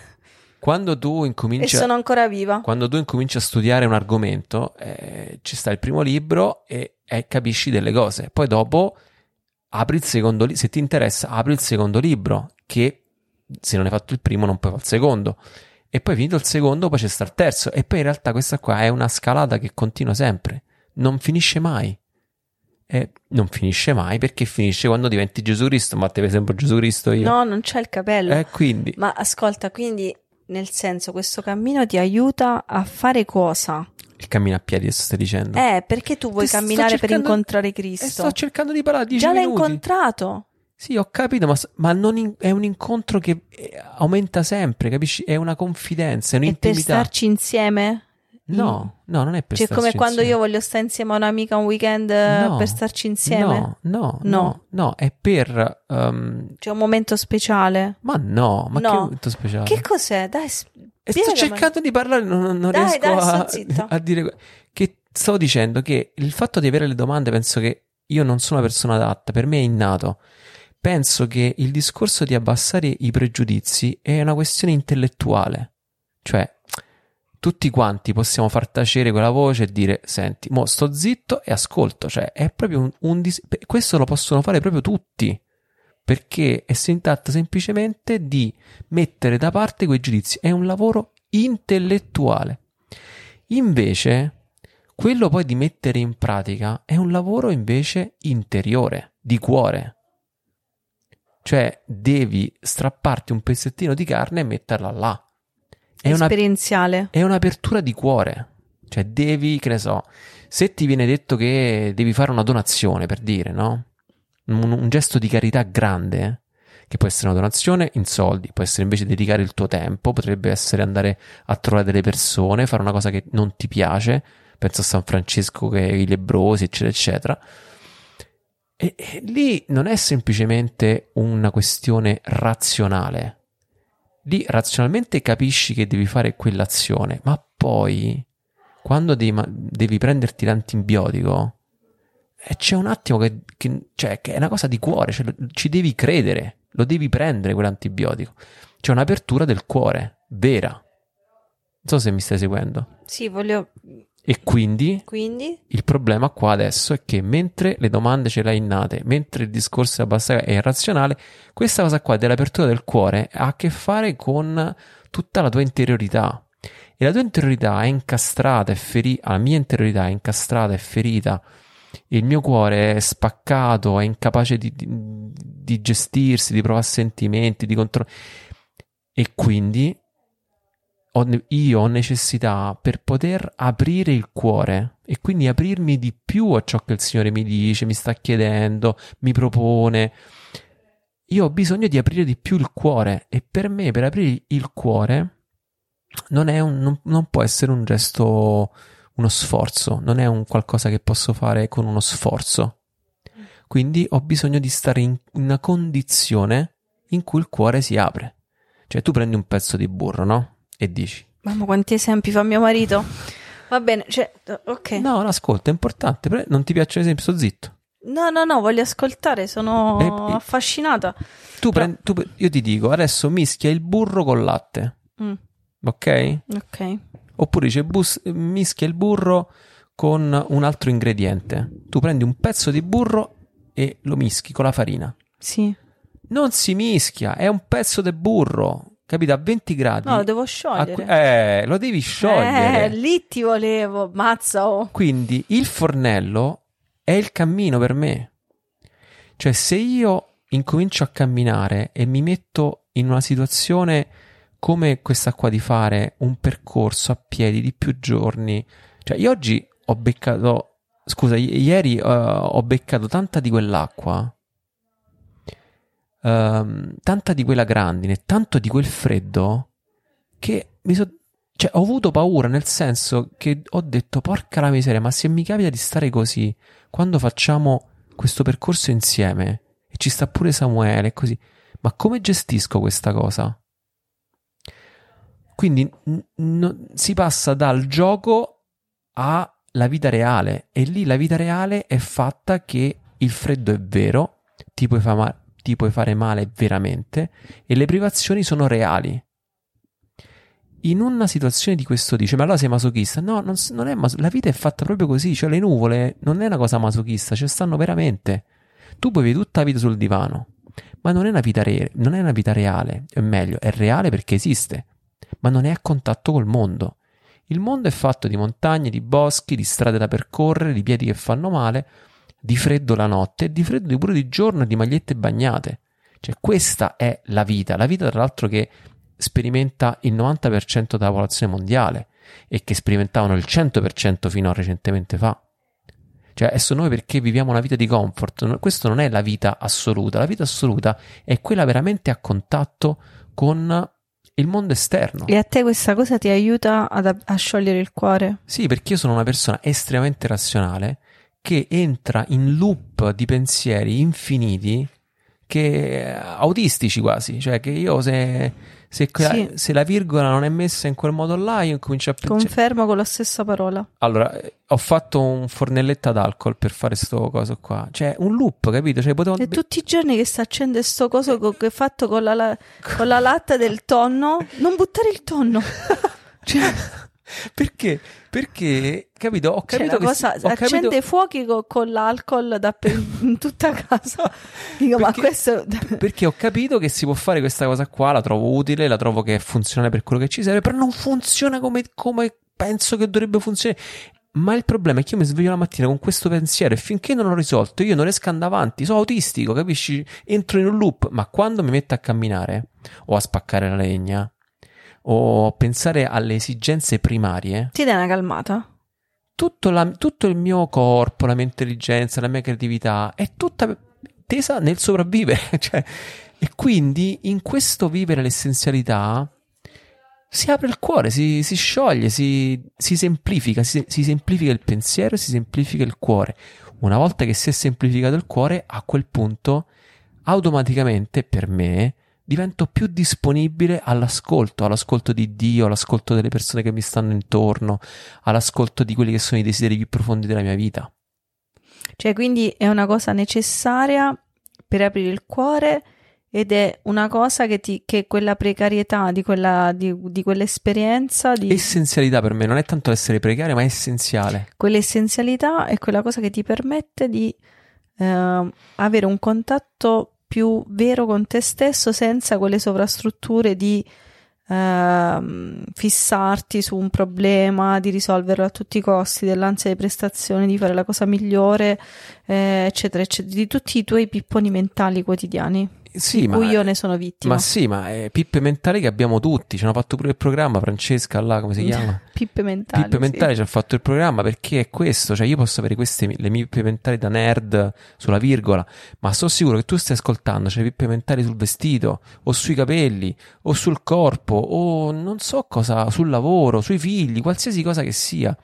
Quando tu E incominci a- sono ancora viva. quando tu incominci a studiare un argomento, eh, ci sta il primo libro e, e capisci delle cose. Poi dopo apri il secondo libro, se ti interessa, apri il secondo libro, che se non hai fatto il primo non puoi fare il secondo. E poi finito il secondo, poi c'è sta il terzo. E poi in realtà questa qua è una scalata che continua sempre, non finisce mai. E non finisce mai perché finisce quando diventi Gesù Cristo. Ma te per esempio Gesù Cristo io. No, non c'è il capello. Eh, quindi Ma ascolta, quindi nel senso, questo cammino ti aiuta a fare cosa? Il cammino a piedi, adesso stai dicendo. Eh, perché tu vuoi sto camminare per cercando- incontrare E Cristo? sto cercando di parlare 10 Già l'hai minuti. incontrato. Sì, ho capito, ma, ma non in- è un incontro che eh, aumenta sempre, capisci? È una confidenza, è E per un'intimità. starci insieme? No, no, non è per Cioè, starci come quando insieme. io voglio stare insieme a un'amica un weekend eh, No, per starci insieme? No, no, No. no, no, è per... ehm, C'è un momento speciale. ma no, ma che No. momento speciale? Che cos'è? Dai, s- E sto cercando di parlare, non, non Dai, riesco dai, a, a dire. Che stavo dicendo che il fatto di avere le domande, penso che io non sono una persona adatta, per me è innato. Penso che il discorso di abbassare i pregiudizi è una questione intellettuale. Cioè, tutti quanti possiamo far tacere quella voce e dire: Senti, mo sto zitto e ascolto. Cioè, è proprio un, un dis- questo lo possono fare proprio tutti. Perché è si tratta semplicemente di mettere da parte quei giudizi. È un lavoro intellettuale. Invece, quello poi di mettere in pratica è un lavoro invece interiore, di cuore. Cioè, devi strapparti un pezzettino di carne e metterla là. È una, Esperienziale. è un'apertura di cuore. Cioè, devi, che ne so, se ti viene detto che devi fare una donazione, per dire, no? Un, un gesto di carità grande, che può essere una donazione in soldi, può essere invece dedicare il tuo tempo, potrebbe essere andare a trovare delle persone, fare una cosa che non ti piace, penso a San Francesco che i lebrosi, eccetera, eccetera. E, e lì non è semplicemente una questione razionale. Lì razionalmente capisci che devi fare quell'azione, ma poi quando devi, ma- devi prenderti l'antibiotico, eh, c'è un attimo che, che- cioè, che è una cosa di cuore, cioè, ci devi credere, lo devi prendere quell'antibiotico. C'è un'apertura del cuore, vera. Non so se mi stai seguendo. Sì, voglio. E quindi Quindi? il problema qua adesso è che mentre le domande ce le hai innate, mentre il discorso è abbastanza è irrazionale, questa cosa qua dell'apertura del cuore ha a che fare con tutta la tua interiorità. E la tua interiorità è incastrata, è ferita, la mia interiorità è incastrata, è ferita, il mio cuore è spaccato, è incapace di, di- di gestirsi, di provare sentimenti, di controllare. E quindi ho io ho necessità per poter aprire il cuore e quindi aprirmi di più a ciò che il Signore mi dice, mi sta chiedendo, mi propone. Io ho bisogno di aprire di più il cuore e per me, per aprire il cuore, non, un, non, non può essere un gesto, uno sforzo, non è un qualcosa che posso fare con uno sforzo. Quindi ho bisogno di stare in una condizione in cui il cuore si apre. Cioè tu prendi un pezzo di burro, no? E dici, Mamma, quanti esempi fa mio marito. Va bene, cioè, ok. no, no, ascolta, è importante, non ti piace l'esempio, sto zitto. No, no, no, voglio ascoltare, sono e- affascinata. Tu Però- prendi, tu, io ti dico, adesso mischia il burro col latte, Mm, ok? ok. Oppure dice bus- mischia il burro con un altro ingrediente. Tu prendi un pezzo di burro e lo mischi con la farina. Sì. Non si mischia, è un pezzo di burro, capito? A 20 gradi. No, lo devo sciogliere. que- eh, lo devi sciogliere. Eh, lì ti volevo, mazza oh. Quindi il fornello è il cammino per me. Cioè, se io incomincio a camminare e mi metto in una situazione come questa qua di fare un percorso a piedi di più giorni, cioè io oggi ho beccato, scusa, i- ieri eh, ho beccato tanta di quell'acqua, ehm, tanta di quella grandine, tanto di quel freddo che mi so- cioè, ho avuto paura nel senso che ho detto porca la miseria, ma se mi capita di stare così quando facciamo questo percorso insieme e ci sta pure Samuele così, ma come gestisco questa cosa? Quindi n- n- si passa dal gioco alla vita reale e lì la vita reale è fatta che il freddo è vero, ti puoi, fa ma- ti puoi fare male veramente e le privazioni sono reali. In una situazione di questo dice, ma allora sei masochista? No, non, non è mas- la vita è fatta proprio così, cioè le nuvole non è una cosa masochista, ci stanno veramente. Tu puoi vivere tutta la vita sul divano, ma non è una vita, re- non è una vita reale, è meglio, è reale perché esiste, ma non è a contatto col mondo. Il mondo è fatto di montagne, di boschi, di strade da percorrere, di piedi che fanno male, di freddo la notte e di freddo pure di giorno e di magliette bagnate. Cioè, questa è la vita. La vita, tra l'altro, che sperimenta il 90% della popolazione mondiale e che sperimentavano il 100% fino a recentemente fa. Cioè, sono noi perché viviamo una vita di comfort. Questo non è la vita assoluta. La vita assoluta è quella veramente a contatto con il mondo esterno. E a te questa cosa ti aiuta ad, a sciogliere il cuore? Sì, perché io sono una persona estremamente razionale che entra in loop di pensieri infiniti che autistici quasi, cioè che io se se, sì. se, la virgola non è messa in quel modo là, io comincio a pensare. Confermo con la stessa parola. Allora, ho fatto un fornelletta d'alcol per fare sto coso qua. Cioè, un loop, capito? Cioè, potevo... E tutti i giorni che sta accende sto coso che è fatto con la, con la latta del tonno, non buttare il tonno. cioè... Perché? Perché, capito? Ho capito cioè, che cosa, si, accende capito... fuochi co- con l'alcol da per, in tutta casa. Dico, perché, ma questo... perché ho capito che si può fare questa cosa qua, la trovo utile, la trovo che funziona per quello che ci serve, però non funziona come, come penso che dovrebbe funzionare. Ma il problema è che io mi sveglio la mattina con questo pensiero e finché non l'ho risolto io non riesco andare avanti, sono autistico, capisci? Entro in un loop, ma quando mi metto a camminare o a spaccare la legna o pensare alle esigenze primarie. Ti dai una calmata? Tutto, la, tutto il mio corpo, la mia intelligenza, la mia creatività è tutta tesa nel sopravvivere. cioè, e quindi in questo vivere l'essenzialità si apre il cuore, si, si scioglie, si, si semplifica, si, si, semplifica il pensiero, si semplifica il cuore. Una volta che si è semplificato il cuore, a quel punto automaticamente per me divento più disponibile all'ascolto, all'ascolto di Dio, all'ascolto delle persone che mi stanno intorno, all'ascolto di quelli che sono i desideri più profondi della mia vita. Cioè, quindi è una cosa necessaria per aprire il cuore ed è una cosa che, ti, che quella precarietà di, quella, di, di quell'esperienza. Di... Essenzialità per me non è tanto essere precario, ma è essenziale. Quell'essenzialità è quella cosa che ti permette di eh, avere un contatto più vero con te stesso senza quelle sovrastrutture di Uh, fissarti su un problema, di risolverlo a tutti i costi, dell'ansia di prestazione, di fare la cosa migliore, eh, eccetera, eccetera, di tutti i tuoi pipponi mentali quotidiani sì, di ma, cui io ne sono vittima. Ma sì, ma è pippe mentali che abbiamo tutti. Ci hanno fatto pure il programma. Francesca, là, come si chiama? pippe mentali. Pippe sì. mentali ci ha fatto il programma perché è questo. Cioè, io posso avere queste le mie pippe mentali da nerd sulla virgola, ma sono sicuro che tu stai ascoltando. C'è pippe mentali sul vestito, o sui capelli, o sul corpo, o non so cosa, sul lavoro, sui figli, qualsiasi cosa che sia.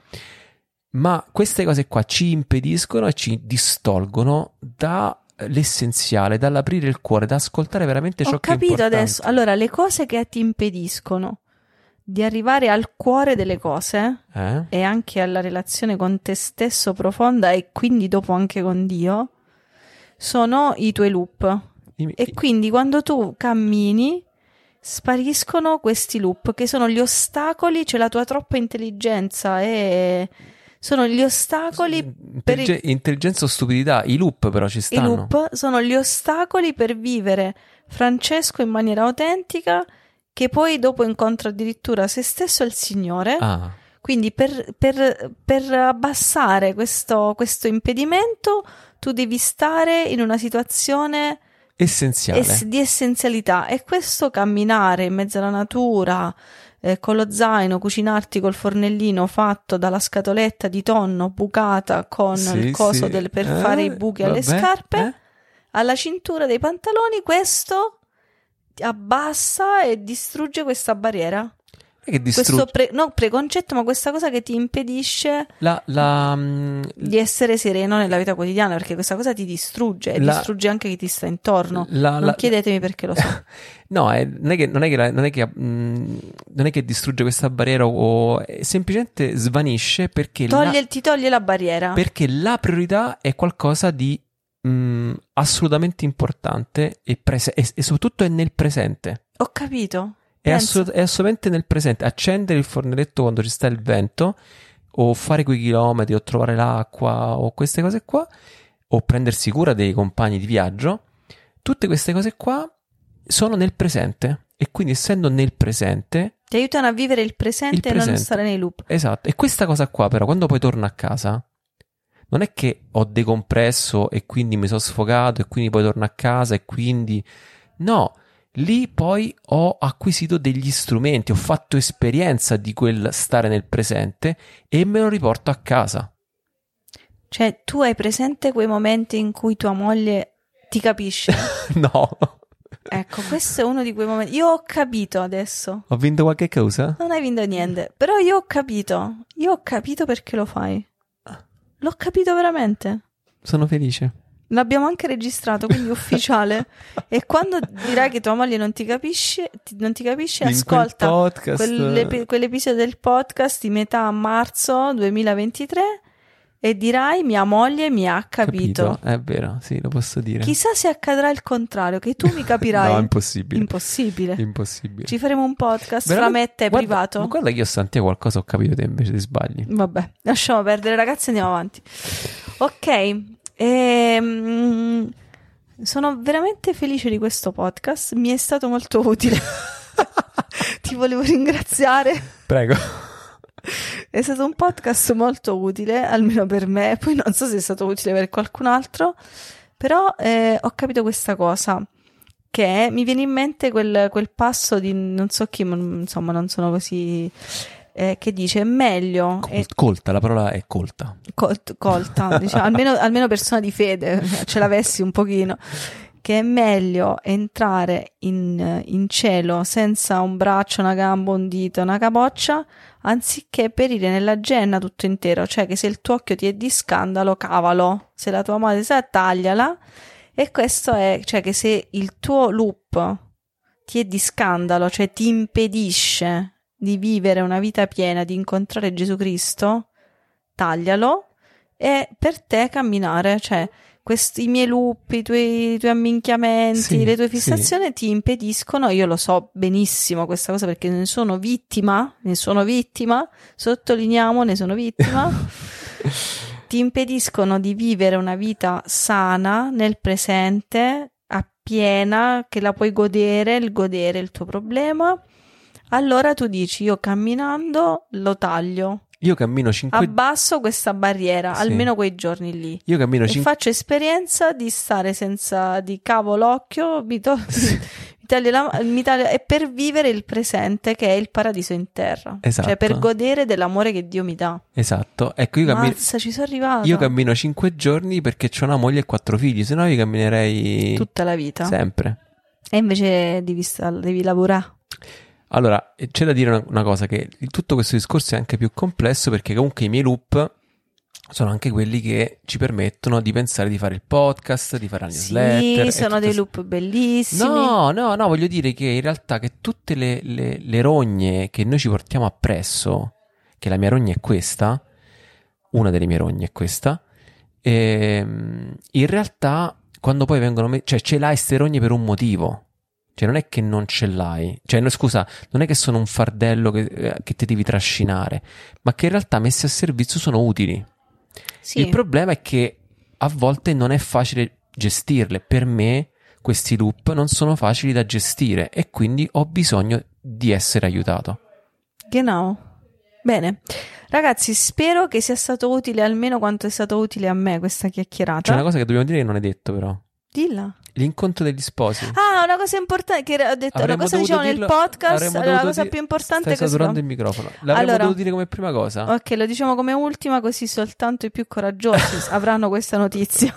Ma queste cose qua ci impediscono e ci distolgono da l'essenziale, dall'aprire il cuore, da ascoltare veramente ciò Ho che è capito importante. adesso. Allora, le cose che ti impediscono di arrivare al cuore delle cose Eh? e anche alla relazione con te stesso profonda e quindi dopo anche con Dio sono i tuoi loop. I- E quindi quando tu cammini spariscono questi loop che sono gli ostacoli, c'è la tua troppa intelligenza e sono gli ostacoli per Intellige- intelligenza o stupidità, i loop però ci i stanno. loop sono gli ostacoli per vivere Francesco in maniera autentica che poi dopo incontra addirittura se stesso e il Signore. Ah, Quindi per, per- per abbassare questo, questo impedimento tu devi stare in una situazione essenziale. es- di essenzialità e questo camminare in mezzo alla natura eh, con lo zaino, cucinarti col fornellino fatto dalla scatoletta di tonno bucata con Sì, il coso sì. del- per Eh, fare i buchi alle vabbè, scarpe eh? alla cintura dei pantaloni, questo abbassa e distrugge questa barriera. Che distrugge Questo pre- no, preconcetto, ma questa cosa che ti impedisce la, la, mm, di essere sereno nella vita quotidiana, perché questa cosa ti distrugge e La- distrugge anche chi ti sta intorno. non chiedetemi perché lo so. No, è- non è che, non è che, la- non è che, non è che distrugge questa barriera o semplicemente svanisce perché, Toglie- ti toglie la barriera. perché la priorità è qualcosa di mm, assolutamente importante e, prese- e- e soprattutto è nel presente. Ho capito. È, assolut- è assolutamente nel presente. Accendere il fornelletto quando ci sta il vento, o fare quei chilometri, o trovare l'acqua, o queste cose qua, o prendersi cura dei compagni di viaggio. Tutte queste cose qua sono nel presente. E quindi, essendo nel presente, Ti aiutano a vivere il presente, Il e non presente. stare nei loop. esatto. E questa cosa qua, però, quando poi torno a casa, non è che ho decompresso e quindi mi sono sfogato, e quindi poi torno a casa, e quindi. No, lì poi ho acquisito degli strumenti, ho fatto esperienza di quel stare nel presente e me lo riporto a casa. Cioè, tu hai presente quei momenti in cui tua moglie ti capisce? no. Ecco, questo è uno di quei momenti. Io ho capito adesso. Ho vinto qualche cosa? Non hai vinto niente, però io ho capito. Io ho capito perché lo fai. L'ho capito veramente. Sono felice. L'abbiamo anche registrato, quindi ufficiale. e quando dirai che tua moglie non ti capisce, ti- non ti capisce In quel ascolta podcast- quell'epi- quell'episodio del podcast di metà marzo 2023 e dirai mia moglie mi ha capito. È vero, sì, lo posso dire. Chissà se accadrà il contrario, che tu mi capirai. No, impossibile. Impossibile. Impossibile. Ci faremo un podcast fra Veramente- me e te guarda- privato. Ma guarda che io Santiago qualcosa ho capito te invece ti sbagli. Vabbè, lasciamo perdere ragazzi, andiamo avanti. Ok, ehm, sono veramente felice di questo podcast, mi è stato molto utile. Ti volevo ringraziare. Prego. È stato un podcast molto utile, almeno per me, poi non so se è stato utile per qualcun altro, però eh, ho capito questa cosa, che mi viene in mente quel, quel passo di non so chi, ma insomma non sono così, eh, che dice è meglio, Col- colta, la parola è colta. colt- colta, diciamo, almeno, almeno persona di fede, ce l'avessi un pochino, che è meglio entrare in, in cielo senza un braccio, una gamba, un dito, una capoccia, anziché perire nella genna tutto intero, cioè che se il tuo occhio ti è di scandalo, cavalo, se la tua madre sa, tagliala, e questo è, cioè che se il tuo loop ti è di scandalo, cioè ti impedisce di vivere una vita piena, di incontrare Gesù Cristo, taglialo e per te camminare, cioè questi i miei loop, i tuoi, i tuoi amminchiamenti, Sì, le tue sì. fissazioni ti impediscono, io lo so benissimo questa cosa perché ne sono vittima, ne sono vittima, sottolineiamo, ne sono vittima, ti impediscono di vivere una vita sana nel presente, appiena, che la puoi godere, il godere il tuo problema. Allora tu dici, io camminando lo taglio, Io cammino 5 abbasso questa barriera, Sì. almeno quei giorni lì. Io cammino E 5 faccio esperienza di stare senza di cavo l'occhio, mi, to- mi taglio la- mi taglio- e per vivere il presente che è il paradiso in terra. Esatto. Cioè per godere dell'amore che Dio mi dà. Esatto. Ecco, io cammino Mazza, ci sono arrivata. io cammino 5 giorni perché ho una moglie e quattro figli, se no io camminerei tutta la vita. sempre. E invece devi, devi lavorare. Allora, c'è da dire una, una cosa, che tutto questo discorso è anche più complesso perché comunque i miei loop sono anche quelli che ci permettono di pensare di fare il podcast, di fare la newsletter. Sì, sono dei loop bellissimi. No, no, no, voglio dire che in realtà che tutte le, le- le rogne che noi ci portiamo appresso, che la mia rogna è questa, una delle mie rogne è questa, ehm, in realtà quando poi vengono, me- cioè ce l'hai ste rogne per un motivo. Cioè non è che non ce l'hai, cioè no, scusa, non è che sono un fardello che, eh, che ti devi trascinare, ma che in realtà messi a servizio sono utili. Sì. Il problema è che a volte non è facile gestirle. Per me questi loop non sono facili da gestire e quindi ho bisogno di essere aiutato. Genau. Bene. Ragazzi, spero che sia stato utile almeno quanto è stato utile a me questa chiacchierata. C'è una cosa che dobbiamo dire che non hai detto però. Dilla. L'incontro degli sposi. Ah, una cosa importante che ho detto, una Avremmo cosa dovuto diciamo nel dirlo- podcast, la cosa di- più importante Stai è che saturando il microfono. L'avremmo Allora- dovuto dire come prima cosa. Ok, lo diciamo come ultima così soltanto i più coraggiosi avranno questa notizia.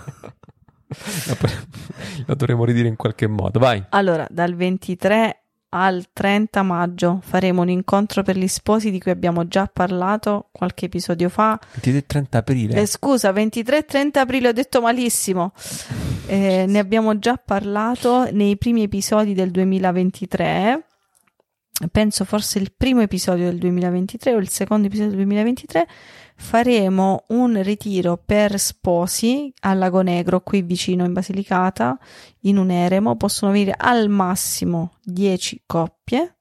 La, la dovremmo ridire in qualche modo. Vai. Allora, dal 23 al 30 maggio faremo un incontro per gli sposi di cui abbiamo già parlato qualche episodio fa. 23 e 30 aprile. Eh, scusa, 23 e 30 aprile ho detto malissimo. Eh, ne abbiamo già parlato nei primi episodi del 2023. Penso forse il primo episodio del 2023 o il secondo episodio del 2023. Faremo un ritiro per sposi al Lago Negro, qui vicino in Basilicata, in un eremo. Possono venire al massimo 10 coppie.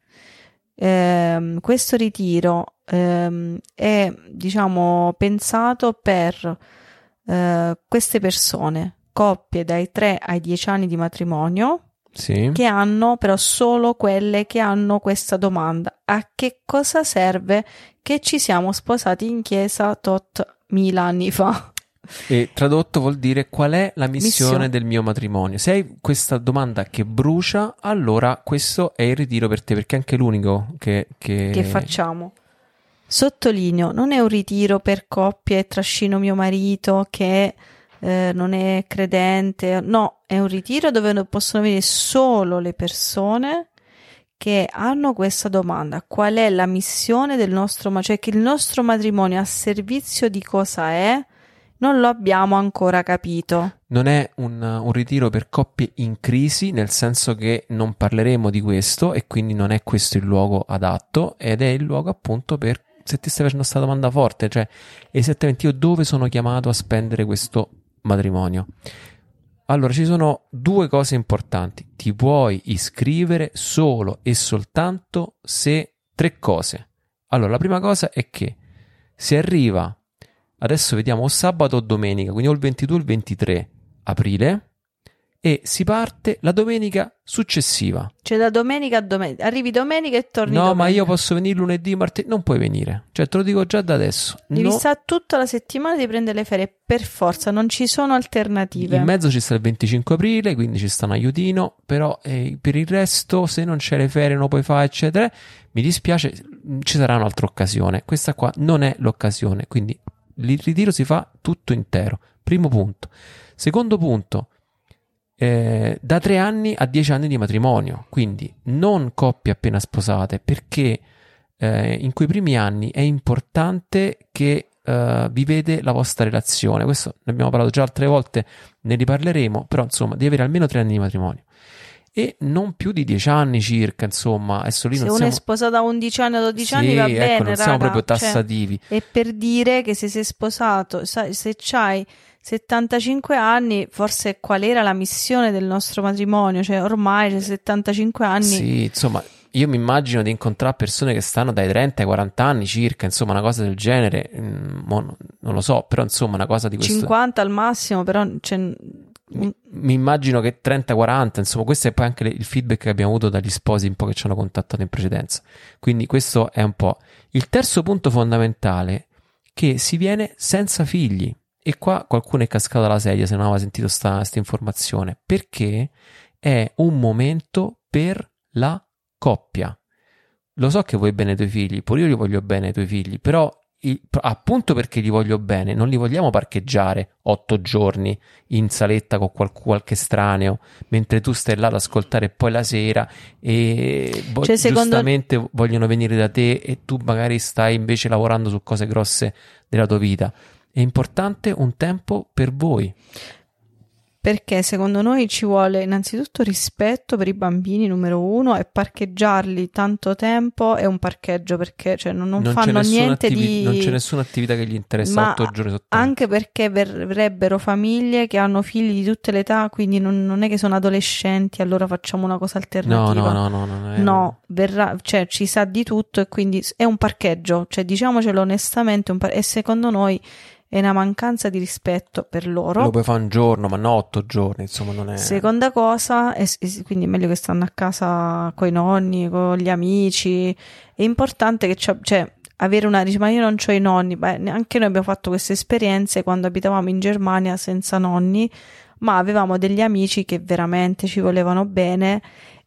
Ehm, questo ritiro ehm, è, diciamo, pensato per eh, queste persone, coppie dai 3 ai 10 anni di matrimonio, Sì. che hanno però solo quelle che hanno questa domanda: a che cosa serve che ci siamo sposati in chiesa tot mila anni fa? E tradotto vuol dire qual è la missione, Missione. del mio matrimonio. Se hai questa domanda che brucia, allora questo è il ritiro per te, perché è anche l'unico che, che... Che facciamo? Sottolineo, non è un ritiro per coppie e trascino mio marito che eh, non è credente, no, è un ritiro dove possono venire solo le persone che hanno questa domanda: qual è la missione del nostro matrimonio? Cioè che il nostro matrimonio a servizio di cosa è? Non lo abbiamo ancora capito. Non è un, un, ritiro per coppie in crisi, nel senso che non parleremo di questo e quindi non è questo il luogo adatto ed è il luogo appunto per se ti stai facendo questa domanda forte, cioè esattamente io dove sono chiamato a spendere questo matrimonio? Allora, ci sono due cose importanti. Ti puoi iscrivere solo e soltanto se tre cose. Allora, la prima cosa è che se arriva, adesso vediamo o sabato o domenica, quindi o il 22 o il 23 aprile, e si parte la domenica successiva. Cioè da domenica a domenica, arrivi domenica e torni No, domenica. ma io posso venire lunedì, martedì, non puoi venire. Cioè te lo dico già da adesso. Devi no. stare tutta la settimana di prendere le ferie per forza, non ci sono alternative. In mezzo ci sta il 25 aprile, quindi ci sta un aiutino, però eh, per il resto se non c'è le ferie, non puoi fare, eccetera, mi dispiace, ci sarà un'altra occasione. Questa qua non è l'occasione, quindi il ritiro si fa tutto intero. Primo punto. Secondo punto, eh, da tre anni a dieci anni di matrimonio, quindi non coppie appena sposate, perché eh, in quei primi anni è importante che eh, vivete la vostra relazione. Questo ne abbiamo parlato già altre volte, ne riparleremo, però insomma, di avere almeno tre anni di matrimonio. E non più di dieci anni circa, insomma, adesso lì se non uno siamo... è sposato a 11 anni o 12 sì, anni va ecco, bene, non siamo raga, proprio cioè, tassativi. è per dire che se sei sposato, se c'hai 75 anni, forse qual era la missione del nostro matrimonio? Cioè, ormai c'è 75 anni. Sì, insomma, io mi immagino di incontrare persone che stanno dai 30 ai 40 anni circa, insomma, una cosa del genere. Mm, non lo so, però insomma, una cosa di questo. 50 al massimo, però. Cioè, mi, mi, immagino che 30-40, insomma, questo è poi anche il feedback che abbiamo avuto dagli sposi un po' che ci hanno contattato in precedenza. Quindi questo è un po'. Il terzo punto fondamentale è che si viene senza figli. E qua qualcuno è cascato dalla sedia se non aveva sentito questa informazione, perché è un momento per la coppia. Lo so che vuoi bene ai tuoi figli, pure io li voglio bene ai tuoi figli, però appunto perché li voglio bene, non li vogliamo parcheggiare otto giorni in saletta con qualche, qualche estraneo, mentre tu stai là ad ascoltare poi la sera e vo- cioè, giustamente secondo... vogliono venire da te e tu magari stai invece lavorando su cose grosse della tua vita. È importante un tempo per voi. Perché secondo noi ci vuole innanzitutto rispetto per i bambini, numero uno, e parcheggiarli tanto tempo è un parcheggio perché cioè, non, non, non fanno niente attivi- di. Non c'è nessuna attività che gli interessa Ma otto giorni sotto. Anche perché verrebbero famiglie che hanno figli di tutte le età, quindi non, non, è che sono adolescenti, allora facciamo una cosa alternativa. No, no, no, no. No, è... no verrà, cioè ci sa di tutto e quindi è un parcheggio, cioè diciamocelo onestamente, par- e secondo noi è una mancanza di rispetto per loro. Lo puoi fare un giorno, ma no otto giorni, insomma, non è. Seconda cosa, è, quindi è meglio che stanno a casa con i nonni, con gli amici. È importante che c'è, cioè, avere una. Dice, ma io non ho i nonni. Beh, anche noi abbiamo fatto queste esperienze quando abitavamo in Germania senza nonni, ma avevamo degli amici che veramente ci volevano bene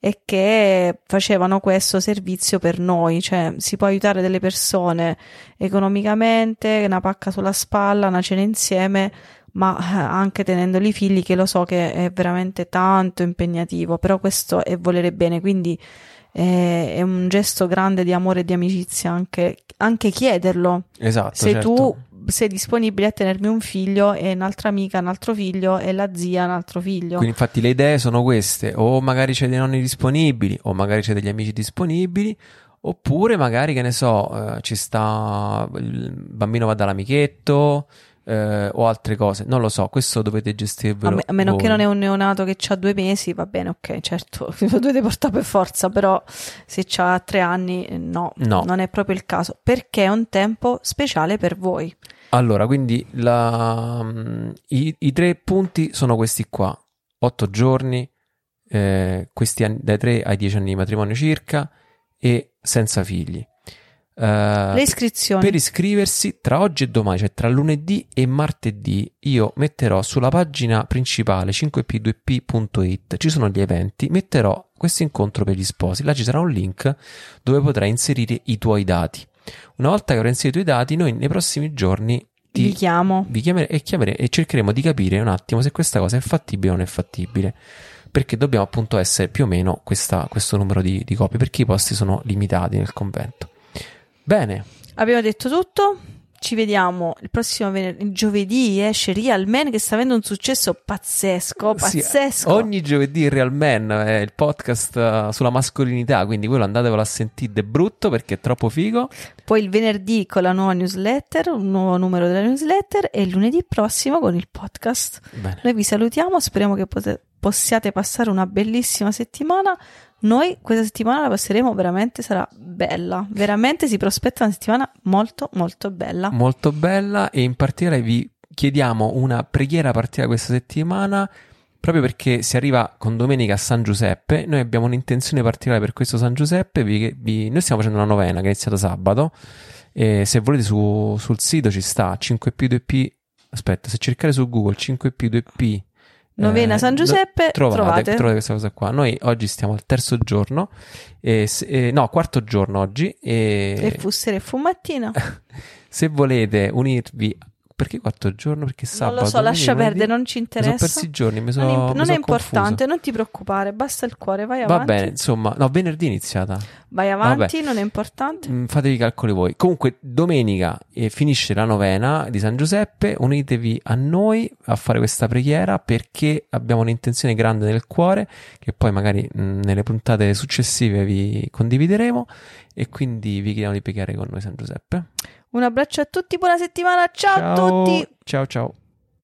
e che facevano questo servizio per noi, cioè si può aiutare delle persone economicamente, una pacca sulla spalla, una cena insieme, ma eh, anche tenendoli figli, che lo so che è veramente tanto impegnativo, però questo è volere bene, quindi è, è un gesto grande di amore e di amicizia anche, anche chiederlo. Esatto. Se certo. tu sei disponibile a tenermi un figlio e un'altra amica un altro figlio e la zia un altro figlio. Quindi infatti le idee sono queste, o magari c'è dei nonni disponibili, o magari c'è degli amici disponibili, oppure magari che ne so, eh, ci sta il bambino va dall'amichetto, eh, o altre cose, non lo so, questo dovete gestirvelo. A, me, a meno voi. che non è un neonato che ha due mesi, va bene, ok, certo, lo dovete portare per forza, però se ha tre anni, no, no, non è proprio il caso, perché è un tempo speciale per voi. Allora, quindi la, i, i, tre punti sono questi qua: otto giorni, eh, questi anni, dai tre ai dieci anni di matrimonio circa, e senza figli. Uh, Le iscrizioni. Per iscriversi tra oggi e domani, cioè tra lunedì e martedì, io metterò sulla pagina principale 5p2p.it, ci sono gli eventi, metterò questo incontro per gli sposi. Là ci sarà un link dove potrai inserire i tuoi dati. Una volta che avrò inserito i dati, noi nei prossimi giorni ti, Vi chiamo. vi chiamere- e, chiamere- e cercheremo di capire un attimo se questa cosa è fattibile o non è fattibile. Perché dobbiamo appunto essere più o meno questa- questo numero di, di copie, perché i posti sono limitati nel convento. Bene, Abbiamo detto tutto. Ci vediamo il prossimo venerdì. Giovedì esce Real Man che sta avendo un successo pazzesco. Sì, Pazzesco. ogni giovedì Real Man è il podcast eh, sulla mascolinità, quindi quello andatevelo a sentire, è brutto perché è troppo figo. Poi il venerdì con la nuova newsletter, un nuovo numero della newsletter. E il lunedì prossimo con il podcast. Bene. Noi vi salutiamo. Speriamo che pote- possiate passare una bellissima settimana. Noi questa settimana la passeremo veramente, sarà bella. Veramente si prospetta una settimana molto, molto bella. molto bella e in particolare vi chiediamo una preghiera a partire da questa settimana proprio perché si arriva con domenica a San Giuseppe noi abbiamo un'intenzione particolare per questo San Giuseppe vi- vi- noi stiamo facendo una novena che è iniziata sabato e se volete su- sul sito ci sta 5P2P aspetta se cercate su Google 5P2P Novena eh, San Giuseppe, trovate, trovate. trovate questa cosa qua noi oggi stiamo al terzo giorno e se- eh, no quarto giorno oggi e, E fu sera e fu mattina. se volete unirvi, perché quattro giorni? Perché Non sabato? lo so, lascia perdere, non ci Mi sono interessa. persi i giorni, mi sono, non mi non è importante, confuso. non ti preoccupare, basta il cuore, vai Va avanti. bene, insomma, no, venerdì è iniziata. Vai avanti, non è importante. Mm, Fatevi i calcoli voi. Comunque, domenica eh, finisce la novena di San Giuseppe. Unitevi a noi a fare questa preghiera perché abbiamo un'intenzione grande nel cuore che poi magari mm, nelle puntate successive vi condivideremo. E quindi vi chiediamo di pregare con noi San Giuseppe. Un abbraccio a tutti, buona settimana, ciao. a tutti. Ciao ciao.